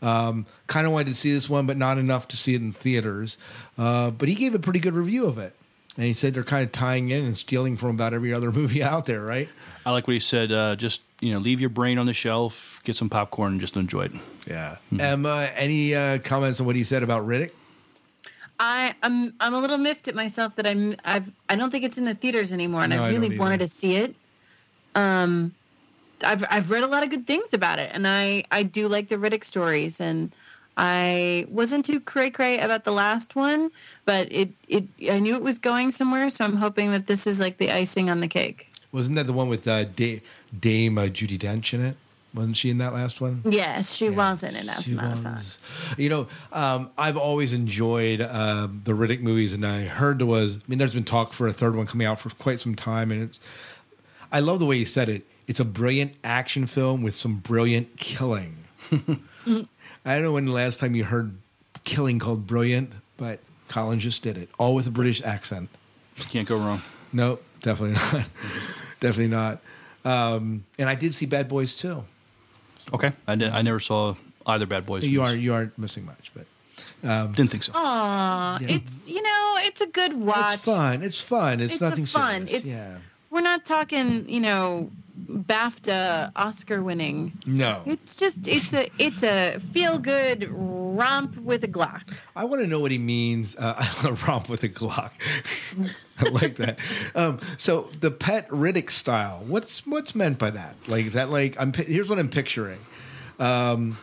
Um, kind of wanted to see this one, but not enough to see it in theaters. Uh, but he gave a pretty good review of it, and he said they're kind of tying in and stealing from about every other movie out there, right? I like what he said. Uh, just you know, leave your brain on the shelf, get some popcorn, and just enjoy it. Yeah. Emma, any uh, comments on what he said about Riddick? I I'm I'm a little miffed at myself that I'm I've I don't think it's in the theaters anymore, and No, I I really don't wanted to see it. Um, I've I've read a lot of good things about it, and I I do like the Riddick stories, and I wasn't too cray cray about the last one, but it it I knew it was going somewhere, so I'm hoping that this is like the icing on the cake. Wasn't that the one with uh, da- Dame uh, Judi Dench in it? Wasn't she in that last one? Yes, she wasn't, and that's She not fun. was. You know, um, I've always enjoyed uh, the Riddick movies, and I heard there was. I mean, there's been talk for a third one coming out for quite some time, and it's. I love the way you said it. It's a brilliant action film with some brilliant killing. I don't know when the last time you heard killing called brilliant, but Colin just did it, all with a British accent. Can't go wrong. Nope, definitely not. definitely not. Um, and I did see Bad Boys too. Okay, I, did, I never saw either Bad Boys. You movies. are you aren't missing much, but um, Didn't think so. Aw, it's you know it's a good watch. it's fun. It's fun. It's, It's nothing fun. serious. It's yeah. we're not talking you know BAFTA Oscar winning. No, It's just it's a it's a feel good romp with a Glock. I want to know what he means. Uh, a romp with a Glock. I like that. Um, so the pet Riddick style. What's what's meant by that? Like is that like I'm. Here's what I'm picturing. Um,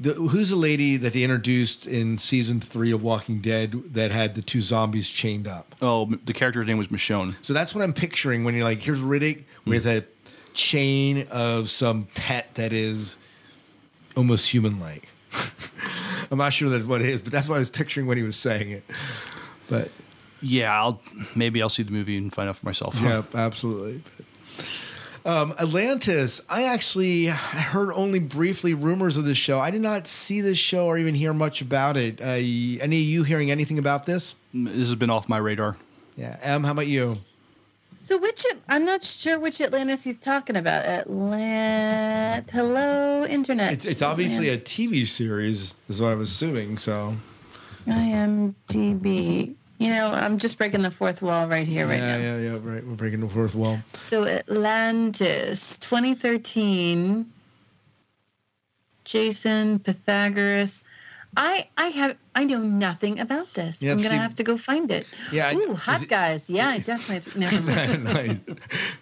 the, who's the lady that they introduced in season three of Walking Dead that had the two zombies chained up? Oh, the character's name was Michonne. So that's what I'm picturing when you're like, here's Riddick with hmm. a chain of some pet that is almost human like. I'm not sure that's what it is, but that's what I was picturing when he was saying it. But Yeah, I'll maybe I'll see the movie and find out for myself. yeah, absolutely. Um, Atlantis. I actually heard only briefly rumors of this show. I did not see this show or even hear much about it. Uh, any of you hearing anything about this? This has been off my radar. Yeah. Em, how about you? So which I'm not sure which Atlantis he's talking about. Atlant Hello Internet. It's, it's obviously a TV series, is what I'm assuming. So IMDb. You know, I'm just breaking the fourth wall right here, right yeah, now. yeah, yeah. Right, we're breaking the fourth wall. So Atlantis, 2013. Jason Pythagoras. I I have I know nothing about this. Yeah, I'm gonna see- have to go find it. Yeah, Ooh, hot it- guys. Yeah, I definitely have to. Never mind. nice.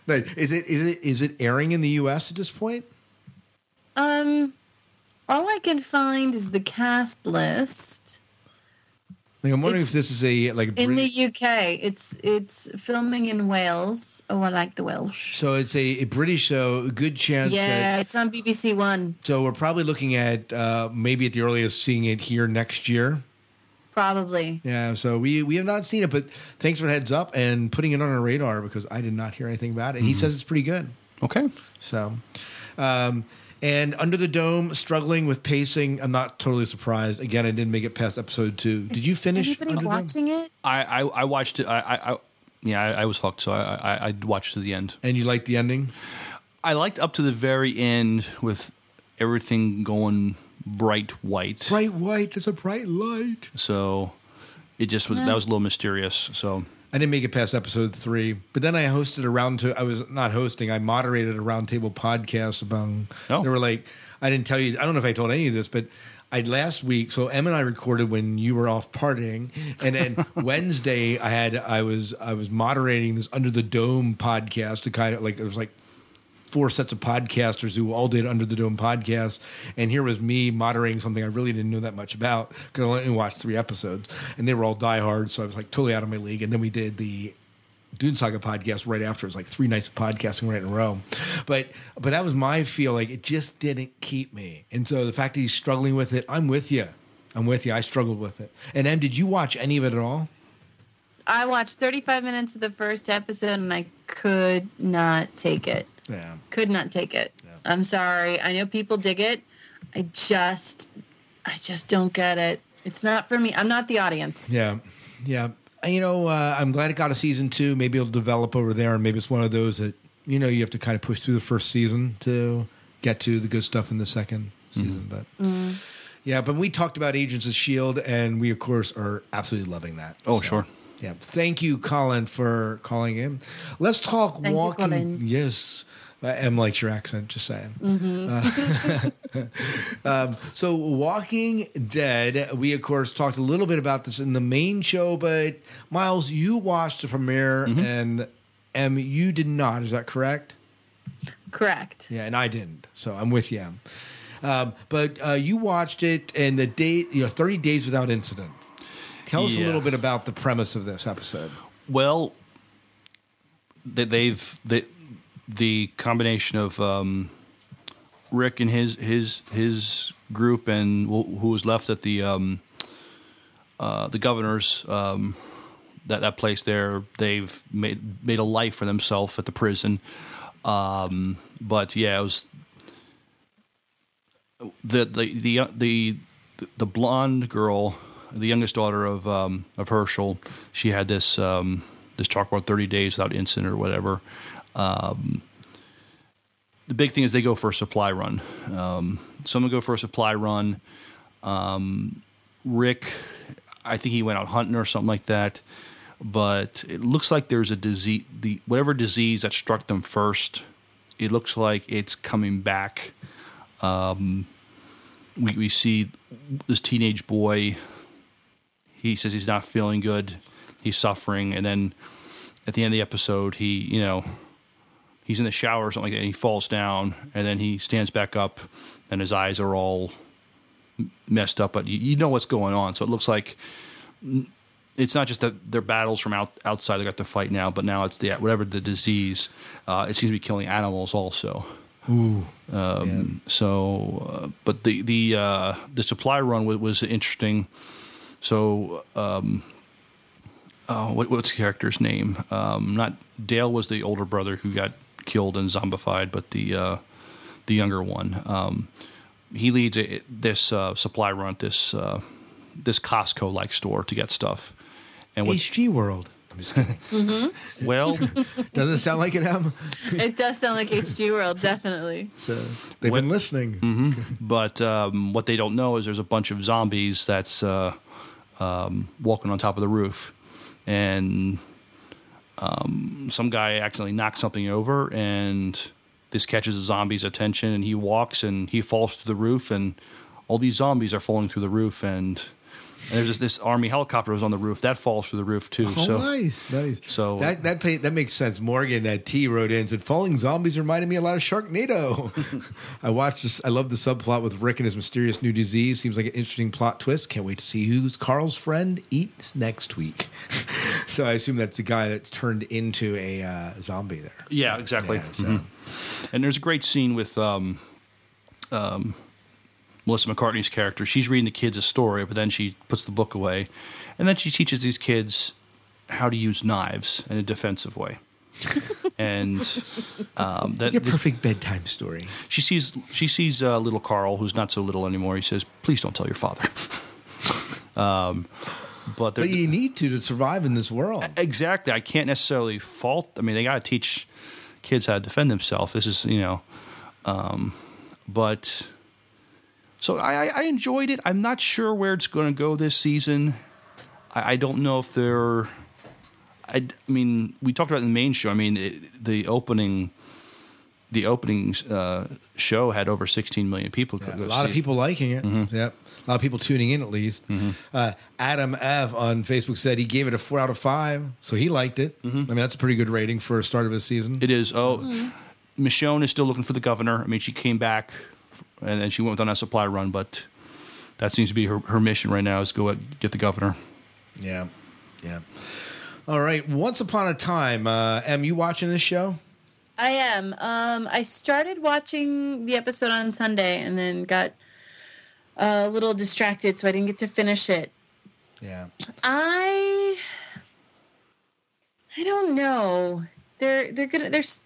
nice. Is it is it is it airing in the U.S. at this point? Um, all I can find is the cast list. Like, I'm wondering It's if this is a like a In Brit- the UK, it's it's filming in Wales. Oh, I like the Welsh. so it's a, a British show. A good chance. Yeah, That, it's on BBC One, so we're probably looking at uh, maybe at the earliest seeing it here next year. probably. Yeah. So we we have not seen it, but thanks for the heads up and putting it on our radar because I did not hear anything about it. He says it's pretty good. Okay. So, um, and Under the Dome, struggling with pacing. I'm not totally surprised. Again, I didn't make it past episode two. Did you finish Anybody Under the Dome? watching it? I, I, I watched it. I, I, I yeah, I, I was hooked, so I, I, I watched to the end. And you liked the ending? I liked up to the very end with everything going bright white. Bright white. There's a bright light. So it just was that was a little mysterious. So I didn't make it past episode three, but then I hosted a round. To, I was not hosting. I moderated a roundtable podcast among. Oh. They were like, I didn't tell you. I don't know if I told any of this, but I last week. So Em and I recorded when you were off partying, and then Wednesday I had I was I was moderating this Under the Dome podcast to kind of like it was like four sets of podcasters who all did Under the Dome podcast, and here was me moderating something I really didn't know that much about because I only watched three episodes, and they were all diehards, so I was like totally out of my league. And then we did the Dune Saga podcast right after. It was like three nights of podcasting right in a row, but but that was my feel. Like it just didn't keep me, and so the fact that he's struggling with it, I'm with you. I'm with you. I struggled with it. And Em, did you watch any of it at all? I watched 35 minutes of the first episode and I could not take it. Yeah. Could not take it. I'm sorry. I know people dig it. I just, I just don't get it. It's not for me. I'm not the audience. Yeah, yeah. You know, uh, I'm glad it got a season two. Maybe it'll develop over there, and maybe it's one of those that you know you have to kind of push through the first season to get to the good stuff in the second season. But yeah, but we talked about Agents of Shield, and we of course are absolutely loving that. Oh, So, sure. Yeah, thank you, Colin, for calling in. Let's talk Thank you, walking. Colin. yes, uh, Em likes your accent. Just saying. Um, so, Walking Dead, we of course talked a little bit about this in the main show, but Miles, you watched the premiere and Em, you did not. Is that correct? Correct. Yeah, and I didn't. So I'm with you. Em. Um, but uh, you watched it and the day, you know, 30 days without incident. Tell us a little bit about the premise of this episode. Well, they, they've they, the combination of um, Rick and his his his group and who was left at the um, uh, the governor's um, that that place there. They've made made a life for themselves at the prison. Um, but yeah, it was the the the the the blonde girl, the youngest daughter of um, of Hershel. She had this um, this chalkboard thirty days without incident or whatever. Um, the big thing is they go for a supply run. Um, some will go for a supply run. Um, Rick, I think he went out hunting or something like that. But it looks like there's a disease, the whatever disease that struck them first. It looks like it's coming back we, we see this teenage boy. He says he's not feeling good. He's suffering, and then at the end of the episode, he you know he's in the shower or something like that, and he falls down, and then he stands back up, and his eyes are all messed up. But you, you know what's going on, so it looks like it's not just that their battles from out, outside they got to fight now, but now it's the whatever the disease. Uh, it seems to be killing animals also. Um, So, uh, but the the uh, the supply run was, was interesting. So, um, oh, what, what's the character's name? Um, not Dale was the older brother who got killed and zombified, but the uh, the younger one. Um, he leads a, this uh, supply run, this uh, this Costco like store to get stuff. And what, HG World. I'm just kidding. well, Doesn't it sound like it, Em? It does sound like HG World, definitely. So they've been listening. Mm-hmm. but um, what they don't know is there's a bunch of zombies that's uh, um, walking on top of the roof, and um, some guy accidentally knocks something over, and this catches the zombie's attention, and he walks and he falls to the roof, and all these zombies are falling through the roof, and, and there's this, this army helicopter was on the roof that falls through the roof too. Oh, so nice, nice. so- that that pay, that makes sense. Morgan at T wrote in said, "Falling zombies reminded me a lot of Sharknado." I watched this. I love the subplot with Rick and his mysterious new disease. Seems like an interesting plot twist. Can't wait to see who's Carl's friend eats next week. so I assume that's the guy that's turned into a uh, zombie there. Yeah, exactly. Yeah, so- Mhm. And there's a great scene with um, um, Melissa McCartney's character. She's reading the kids a story, but then she puts the book away, and then she teaches these kids how to use knives in a defensive way. and um, that Your perfect bedtime story. she sees she sees uh, little Carl, who's not so little anymore. He says, "Please don't tell your father." um, but But you need to to survive in this world. Exactly. I can't necessarily fault. I mean, they got to teach kids how to defend themselves. This is, you know, um, but so I, I- I enjoyed it. I'm not sure where it's going to go this season. I, I don't know if they're. I, I mean, we talked about it in the main show. I mean, it, the opening, the opening uh, show had over 16 million people. Yeah, go a lot of see it. people liking it. Mm-hmm. Yep. A lot of people tuning in at least. Uh, Adam F on Facebook said he gave it a four out of five, so he liked it. I mean, that's a pretty good rating for a start of a season. Mm-hmm. It is. Oh, Michonne is still looking for the governor. I mean, she came back and then she went on that supply run, but that seems to be her, her mission right now is go out, get the governor. Yeah. Yeah. All right. Once upon a time, uh, Em, you watching this show? I am. Um, I started watching the episode on Sunday and then got a little distracted, so I didn't get to finish it. Yeah. I I don't know. They're they're gonna there's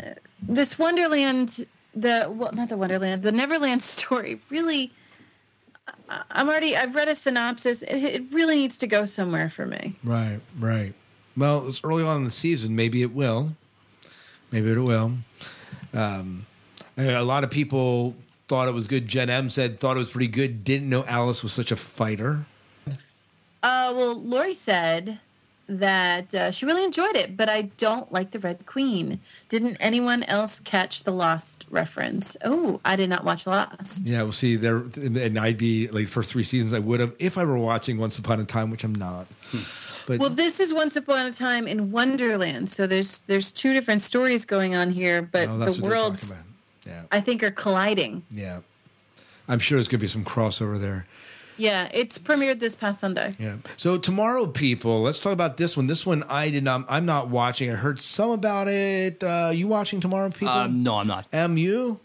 uh, this Wonderland the well not the Wonderland the Neverland story really. I'm already. I've read a synopsis. It, it really needs to go somewhere for me. Right. Right. Well, it's early on in the season. Maybe it will. Maybe it will. Um, a lot of people thought it was good. Jen M said thought it was pretty good. Didn't know Alice was such a fighter. Uh, well, Lori said that uh, she really enjoyed it, but I don't like the Red Queen. Didn't anyone else catch the Lost reference? Oh, I did not watch Lost. Yeah, we'll see. There, and I'd be like first three seasons. I would have if I were watching Once Upon a Time, which I'm not. But Well, this is Once Upon a Time in Wonderland, so there's there's two different stories going on here, but Oh, that's the what they're talking worlds. Yeah, I think are colliding. yeah. I'm sure there's going to be some crossover there. Yeah, it's premiered this past Sunday. Yeah. So tomorrow, people, let's talk about this one. This one I did not. I'm not watching. I heard some about it. Uh, you watching tomorrow, people? Um, no, I'm not. Mu.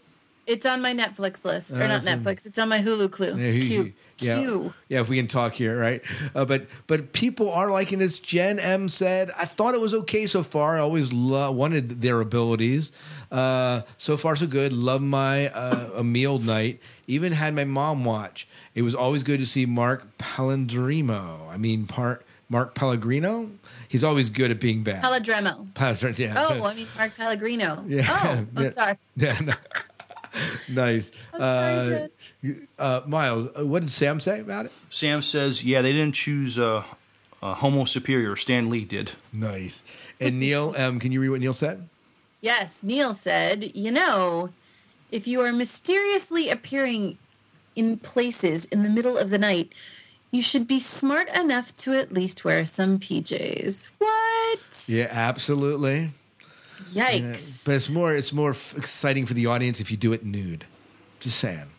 It's on my Netflix list, or Uh, not it's in- Netflix. It's on my Hulu Clue. Yeah, he- Q. he- yeah, Q. yeah. If we can talk here, right? Uh, but but people are liking this. Jen M said, "I thought it was okay so far. I always lo- wanted their abilities. Uh, so far, so good. Love my uh, a meal night. Even had my mom watch. It was always good to see Mark Palindrimo. I mean, part Mark Pellegrino. He's always good at being bad. Paladremo. Pal- yeah. Oh, I mean Mark Pellegrino. Yeah. Oh, I'm Yeah. sorry. Yeah, no. nice. I'm sorry, uh, uh, Miles, uh, what did Sam say about it? Sam says, yeah, they didn't choose uh, uh, Homo Superior. Stan Lee did. Nice. And Neil, um, can you read what Neil said? Yes, Neil said, you know, if you are mysteriously appearing in places in the middle of the night, you should be smart enough to at least wear some PJs. What? Yeah, absolutely. Yeah, Yikes. But it's more it's more f- exciting for the audience if you do it nude. Just saying.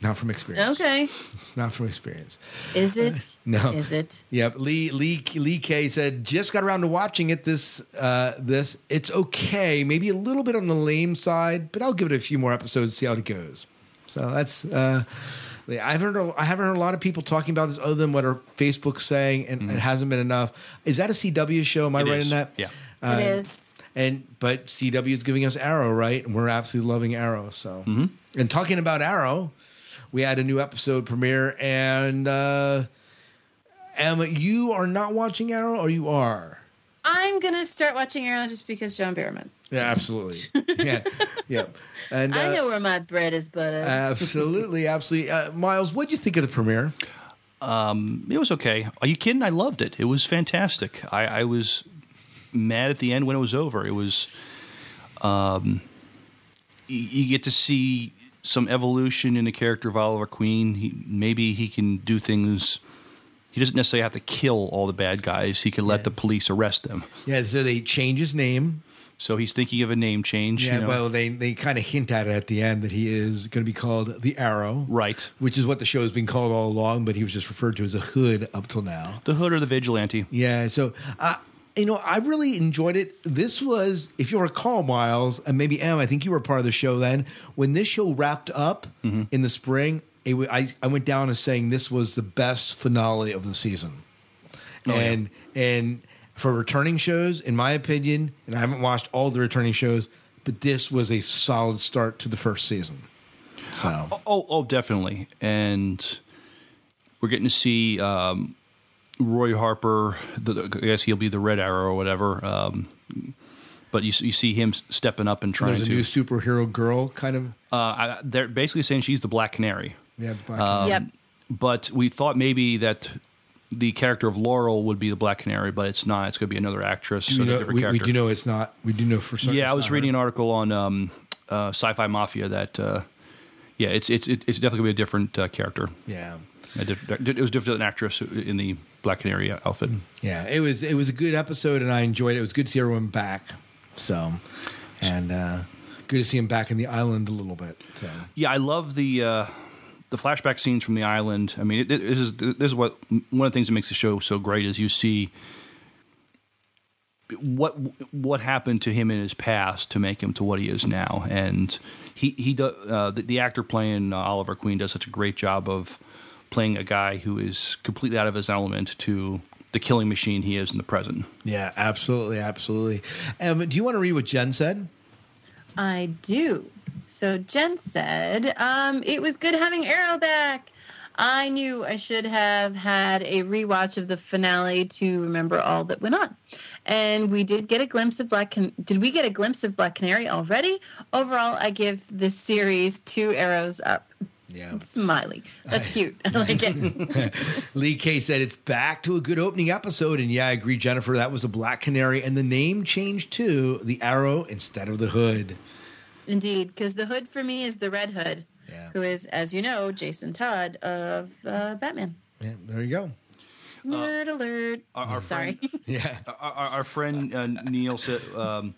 Not from experience. Okay. It's not from experience. Is it? No. Is it? Yep. Lee Lee Lee K said just got around to watching it. This uh, this it's okay. Maybe a little bit on the lame side, but I'll give it a few more episodes see how it goes. So that's. Uh, I haven't heard. I haven't heard a lot of people talking about this other than what our Facebook's saying, and it hasn't been enough. Is that a CW show? Am I It right is. in that? Yeah. Uh, it is. and but CW is giving us Arrow, right? And we're absolutely loving Arrow. So, and talking about Arrow, we had a new episode premiere, and uh, Emma, you are not watching Arrow, or you are? I'm gonna start watching Arrow just because John Barrowman. Yeah, absolutely. yeah, yeah. And I uh, know where my bread is buttered. absolutely, absolutely. Uh, Miles, what would you think of the premiere? It was okay. Are you kidding? I loved it. It was fantastic. I, I was mad at the end when it was over. It was, um, you, you get to see some evolution in the character of Oliver Queen. He, maybe he can do things. He doesn't necessarily have to kill all the bad guys. He can let Yeah. the police arrest them. Yeah, so they change his name. So he's thinking of a name change. Yeah, you know. well, they they kind of hint at it at the end that he is going to be called the Arrow, right. which is what the show has been called all along. But he was just referred to as a Hood up till now. The Hood or the Vigilante. Yeah, so uh, you know, I really enjoyed it. This was, if you recall, Miles, and maybe Em, I think you were part of the show then. When this show wrapped up in the spring, it, I I went down as saying this was the best finale of the season, and and for returning shows, in my opinion, and I haven't watched all the returning shows, but this was a solid start to the first season. So Oh, oh, definitely. And we're getting to see um, Roy Harper. The, I guess he'll be the Red Arrow or whatever. Um, but you, you see him stepping up and trying to. there's a to. new superhero girl, kind of. uh, I, they're basically saying she's the Black Canary. Yeah, Black Um, yep. But we thought maybe that the character of Laurel would be the Black Canary, but it's not. It's going to be another actress. Do so we, know, different we, we do know it's not. We do know for certain. Yeah, I was reading an article on um, uh, Sci-Fi Mafia that. Uh, yeah, it's it's it's definitely gonna be a different uh, character. Yeah, A diff- it was different an actress in the Black Canary outfit. yeah. It was it was a good episode, and I enjoyed it. It was good to see everyone back. So, and uh, good to see him back in the island a little bit. So, Yeah, I love the uh, the flashback scenes from the island. I mean, it, it, this is this is what one of the things that makes the show so great is you see what what happened to him in his past to make him to what he is now, and he he do, uh, the, the actor playing uh, Oliver Queen does such a great job of playing a guy who is completely out of his element to the killing machine he is in the present. yeah, absolutely, absolutely. Um, do you want to read what Jen said? I do. So Jen said, um, it was good having Arrow back. I knew I should have had a rewatch of the finale to remember all that went on. And we did get a glimpse of Black Can- did we get a glimpse of Black Canary already? Overall, I give this series two arrows up. Yeah. Smiley. That's cute. I like it. Lee K said it's back to a good opening episode, and yeah, I agree, Jennifer. That was the Black Canary, and the name changed to the Arrow instead of the Hood. Indeed, because the hood for me is the Red Hood, Yeah. who is, as you know, Jason Todd of uh, Batman. Yeah, there you go. Nerd alert. our- our Sorry. Yeah. Our, our, our friend uh, Neil said. Um,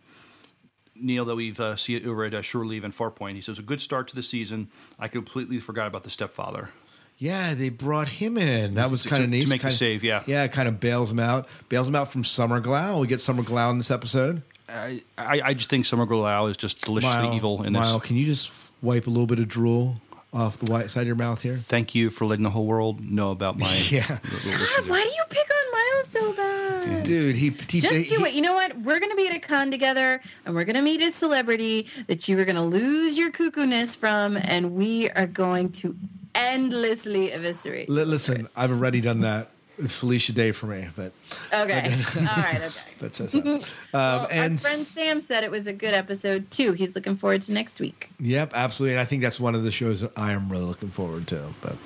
Neil, that we've uh, seen over at uh, Shore Leave and Farpoint, he says a good start to the season. I completely forgot about the stepfather. Yeah, they brought him in. That was To- kind of to- to neat. make the Kinda- save, yeah. Yeah, kind of bails him out. Bails him out from Summer Glau. We get Summer Glau in this episode. I, I, I just think Summer Glau is just deliciously Mile- evil in this. Can you just wipe a little bit of drool off the white side of your mouth here? Thank you for letting the whole world know about my. Yeah. God, why do you pick on Miles so bad? Dude, he, he Just he- do it. You know what? We're going to be at a con together and we're going to meet a celebrity that you are going to lose your cuckoo-ness from and we are going to endlessly eviscerate. Li- listen, I've already done that. Felicia Day for me, but Okay. All right. Okay. but says that. Um, Well, and our friend Sam said it was a good episode too. He's looking forward to next week. yep, absolutely. And I think that's one of the shows that I am really looking forward to. But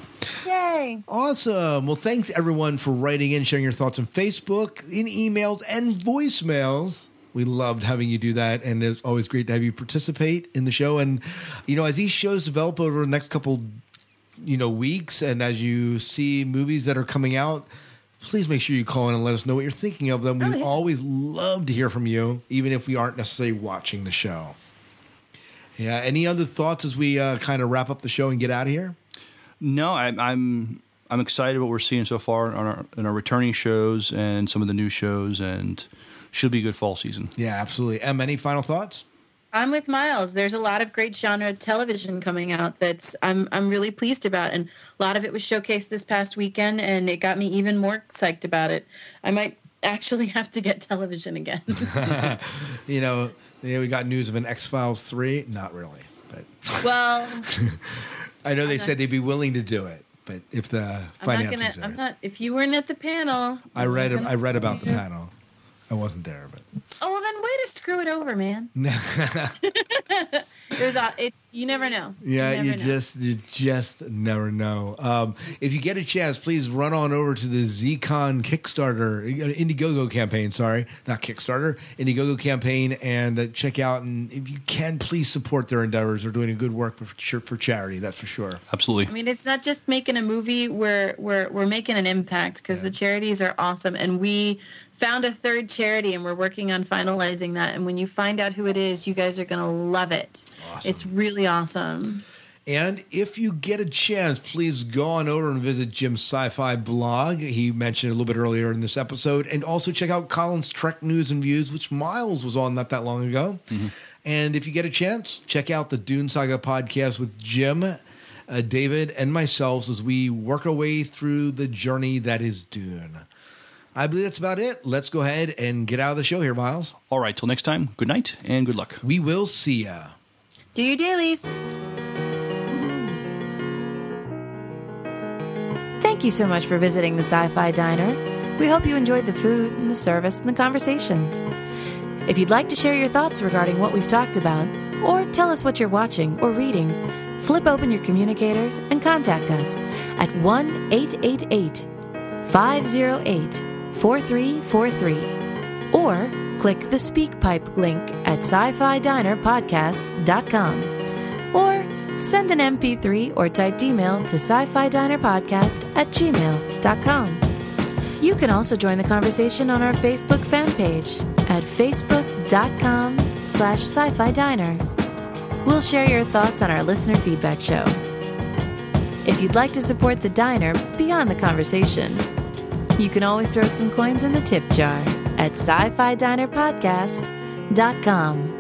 Yay! Awesome. Well, thanks everyone for writing in, sharing your thoughts on Facebook, in emails, and voicemails. We loved having you do that, and it's always great to have you participate in the show. And you know, as these shows develop over the next couple, you know, weeks, and as you see movies that are coming out, please make sure you call in and let us know what you're thinking of them. We Oh, yeah. always love to hear from you, even if we aren't necessarily watching the show. Yeah. Any other thoughts as we uh, kind of wrap up the show and get out of here? No, I, I'm I'm excited what we're seeing so far on our, in our returning shows and some of the new shows, and should be a good fall season. Yeah, absolutely. Em, any final thoughts? I'm with Miles. There's a lot of great genre television coming out that's I'm I'm really pleased about, and a lot of it was showcased this past weekend, and it got me even more psyched about it. I might actually have to get television again. you know, yeah, we got news of an X Files three. Not really, but well, I know they I'm said not- they'd be willing to do it, but if the I'm not finances gonna. are I'm not. If you weren't at the panel, I read I read about the panel. I wasn't there, but Oh well, then way to screw it over, man. it was. aw- It. You never know. Yeah, you, never know. just you just never know. Um, if you get a chance, please run on over to the ZCon Kickstarter, uh, Indiegogo campaign. Sorry, not Kickstarter, Indiegogo campaign, and uh, check out. And if you can, please support their endeavors. They're doing a good work for sure for charity. That's for sure. Absolutely. I mean, it's not just making a movie. We're we're we're making an impact because the charities are awesome, and we found a third charity, and we're working on finalizing that. And when you find out who it is, you guys are gonna love it. It's really awesome. And if you get a chance, please go on over and visit Jim's sci-fi blog. He mentioned it a little bit earlier in this episode, and also check out Colin's Trek News and Views, which Miles was on not that long ago. And if you get a chance, check out the Dune Saga podcast with Jim, uh, David, and myself as we work our way through the journey that is Dune. I believe that's about it. Let's go ahead and get out of the show here, Miles. All right. Till next time. Good night and good luck. We will see ya. Do your dailies. Thank you so much for visiting the Sci Fi Diner. We hope you enjoyed the food and the service and the conversations. If you'd like to share your thoughts regarding what we've talked about, or tell us what you're watching or reading, flip open your communicators and contact us at 1 888 508 4343 or click the SpeakPipe link at sci fi diner podcast.com or send an MP3 or typed email to sci fi diner podcast at gmail.com. You can also join the conversation on our Facebook fan page at facebook.com slash sci-fi diner. We'll share your thoughts on our listener feedback show. If you'd like to support the diner beyond the conversation, you can always throw some coins in the tip jar at sci-fi diner podcast.com.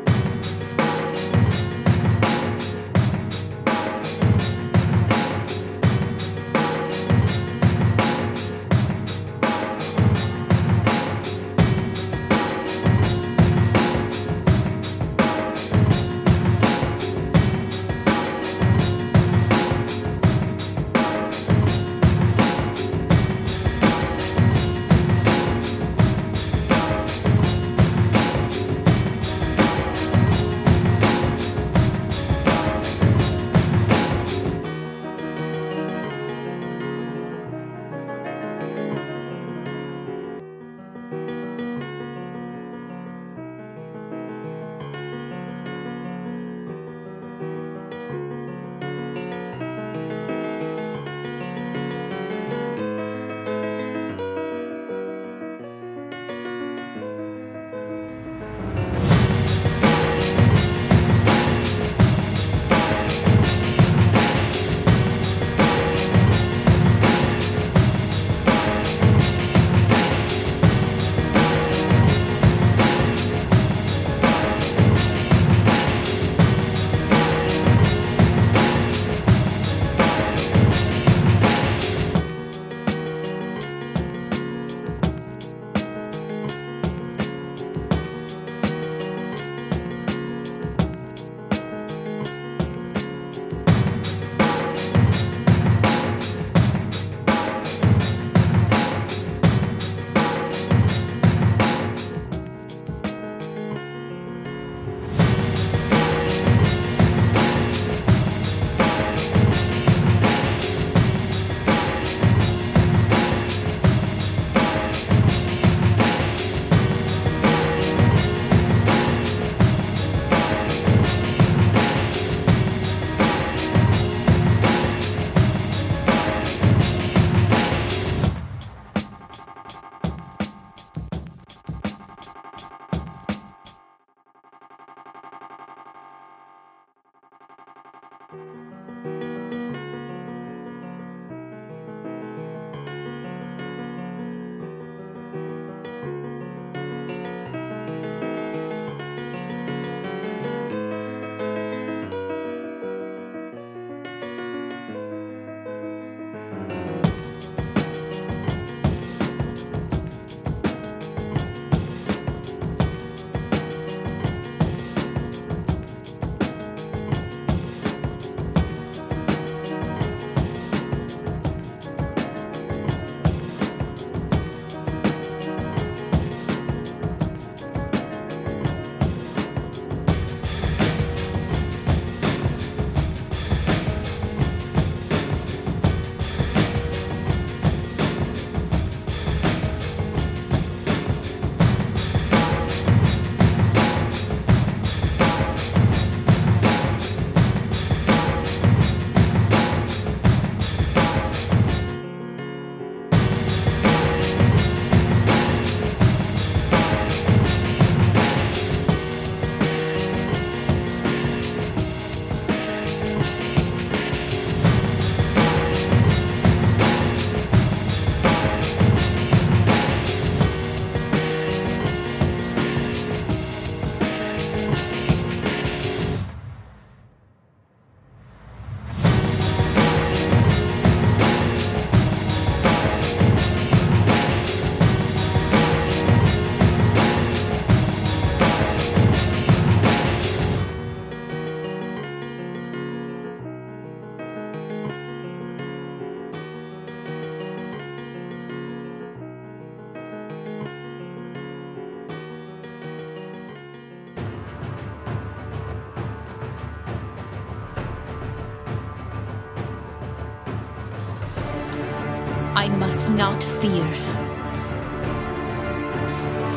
Not fear.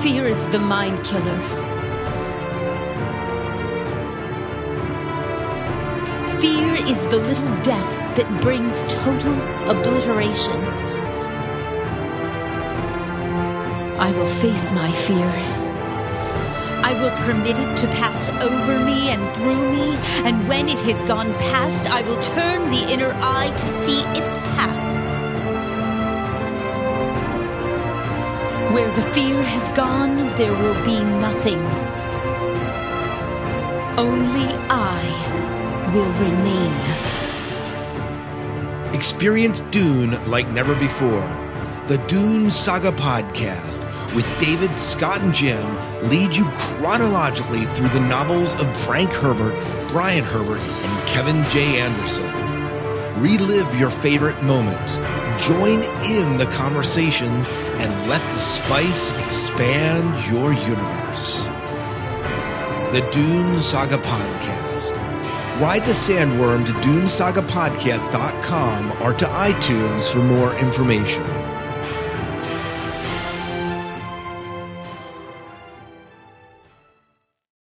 Fear is the mind killer. Fear is the little death that brings total obliteration. I will face my fear. I will permit it to pass over me and through me, and when it has gone past, I will turn the inner eye to see its path. Where the fear has gone, there will be nothing. Only I will remain. Experience Dune like never before. The Dune Saga Podcast with David, Scott, and Jim lead you chronologically through the novels of Frank Herbert, Brian Herbert, and Kevin J. Anderson. Relive your favorite moments, join in the conversations, and let the spice expand your universe. The Dune Saga Podcast. Ride the sandworm to dunesagapodcast.com or to iTunes for more information.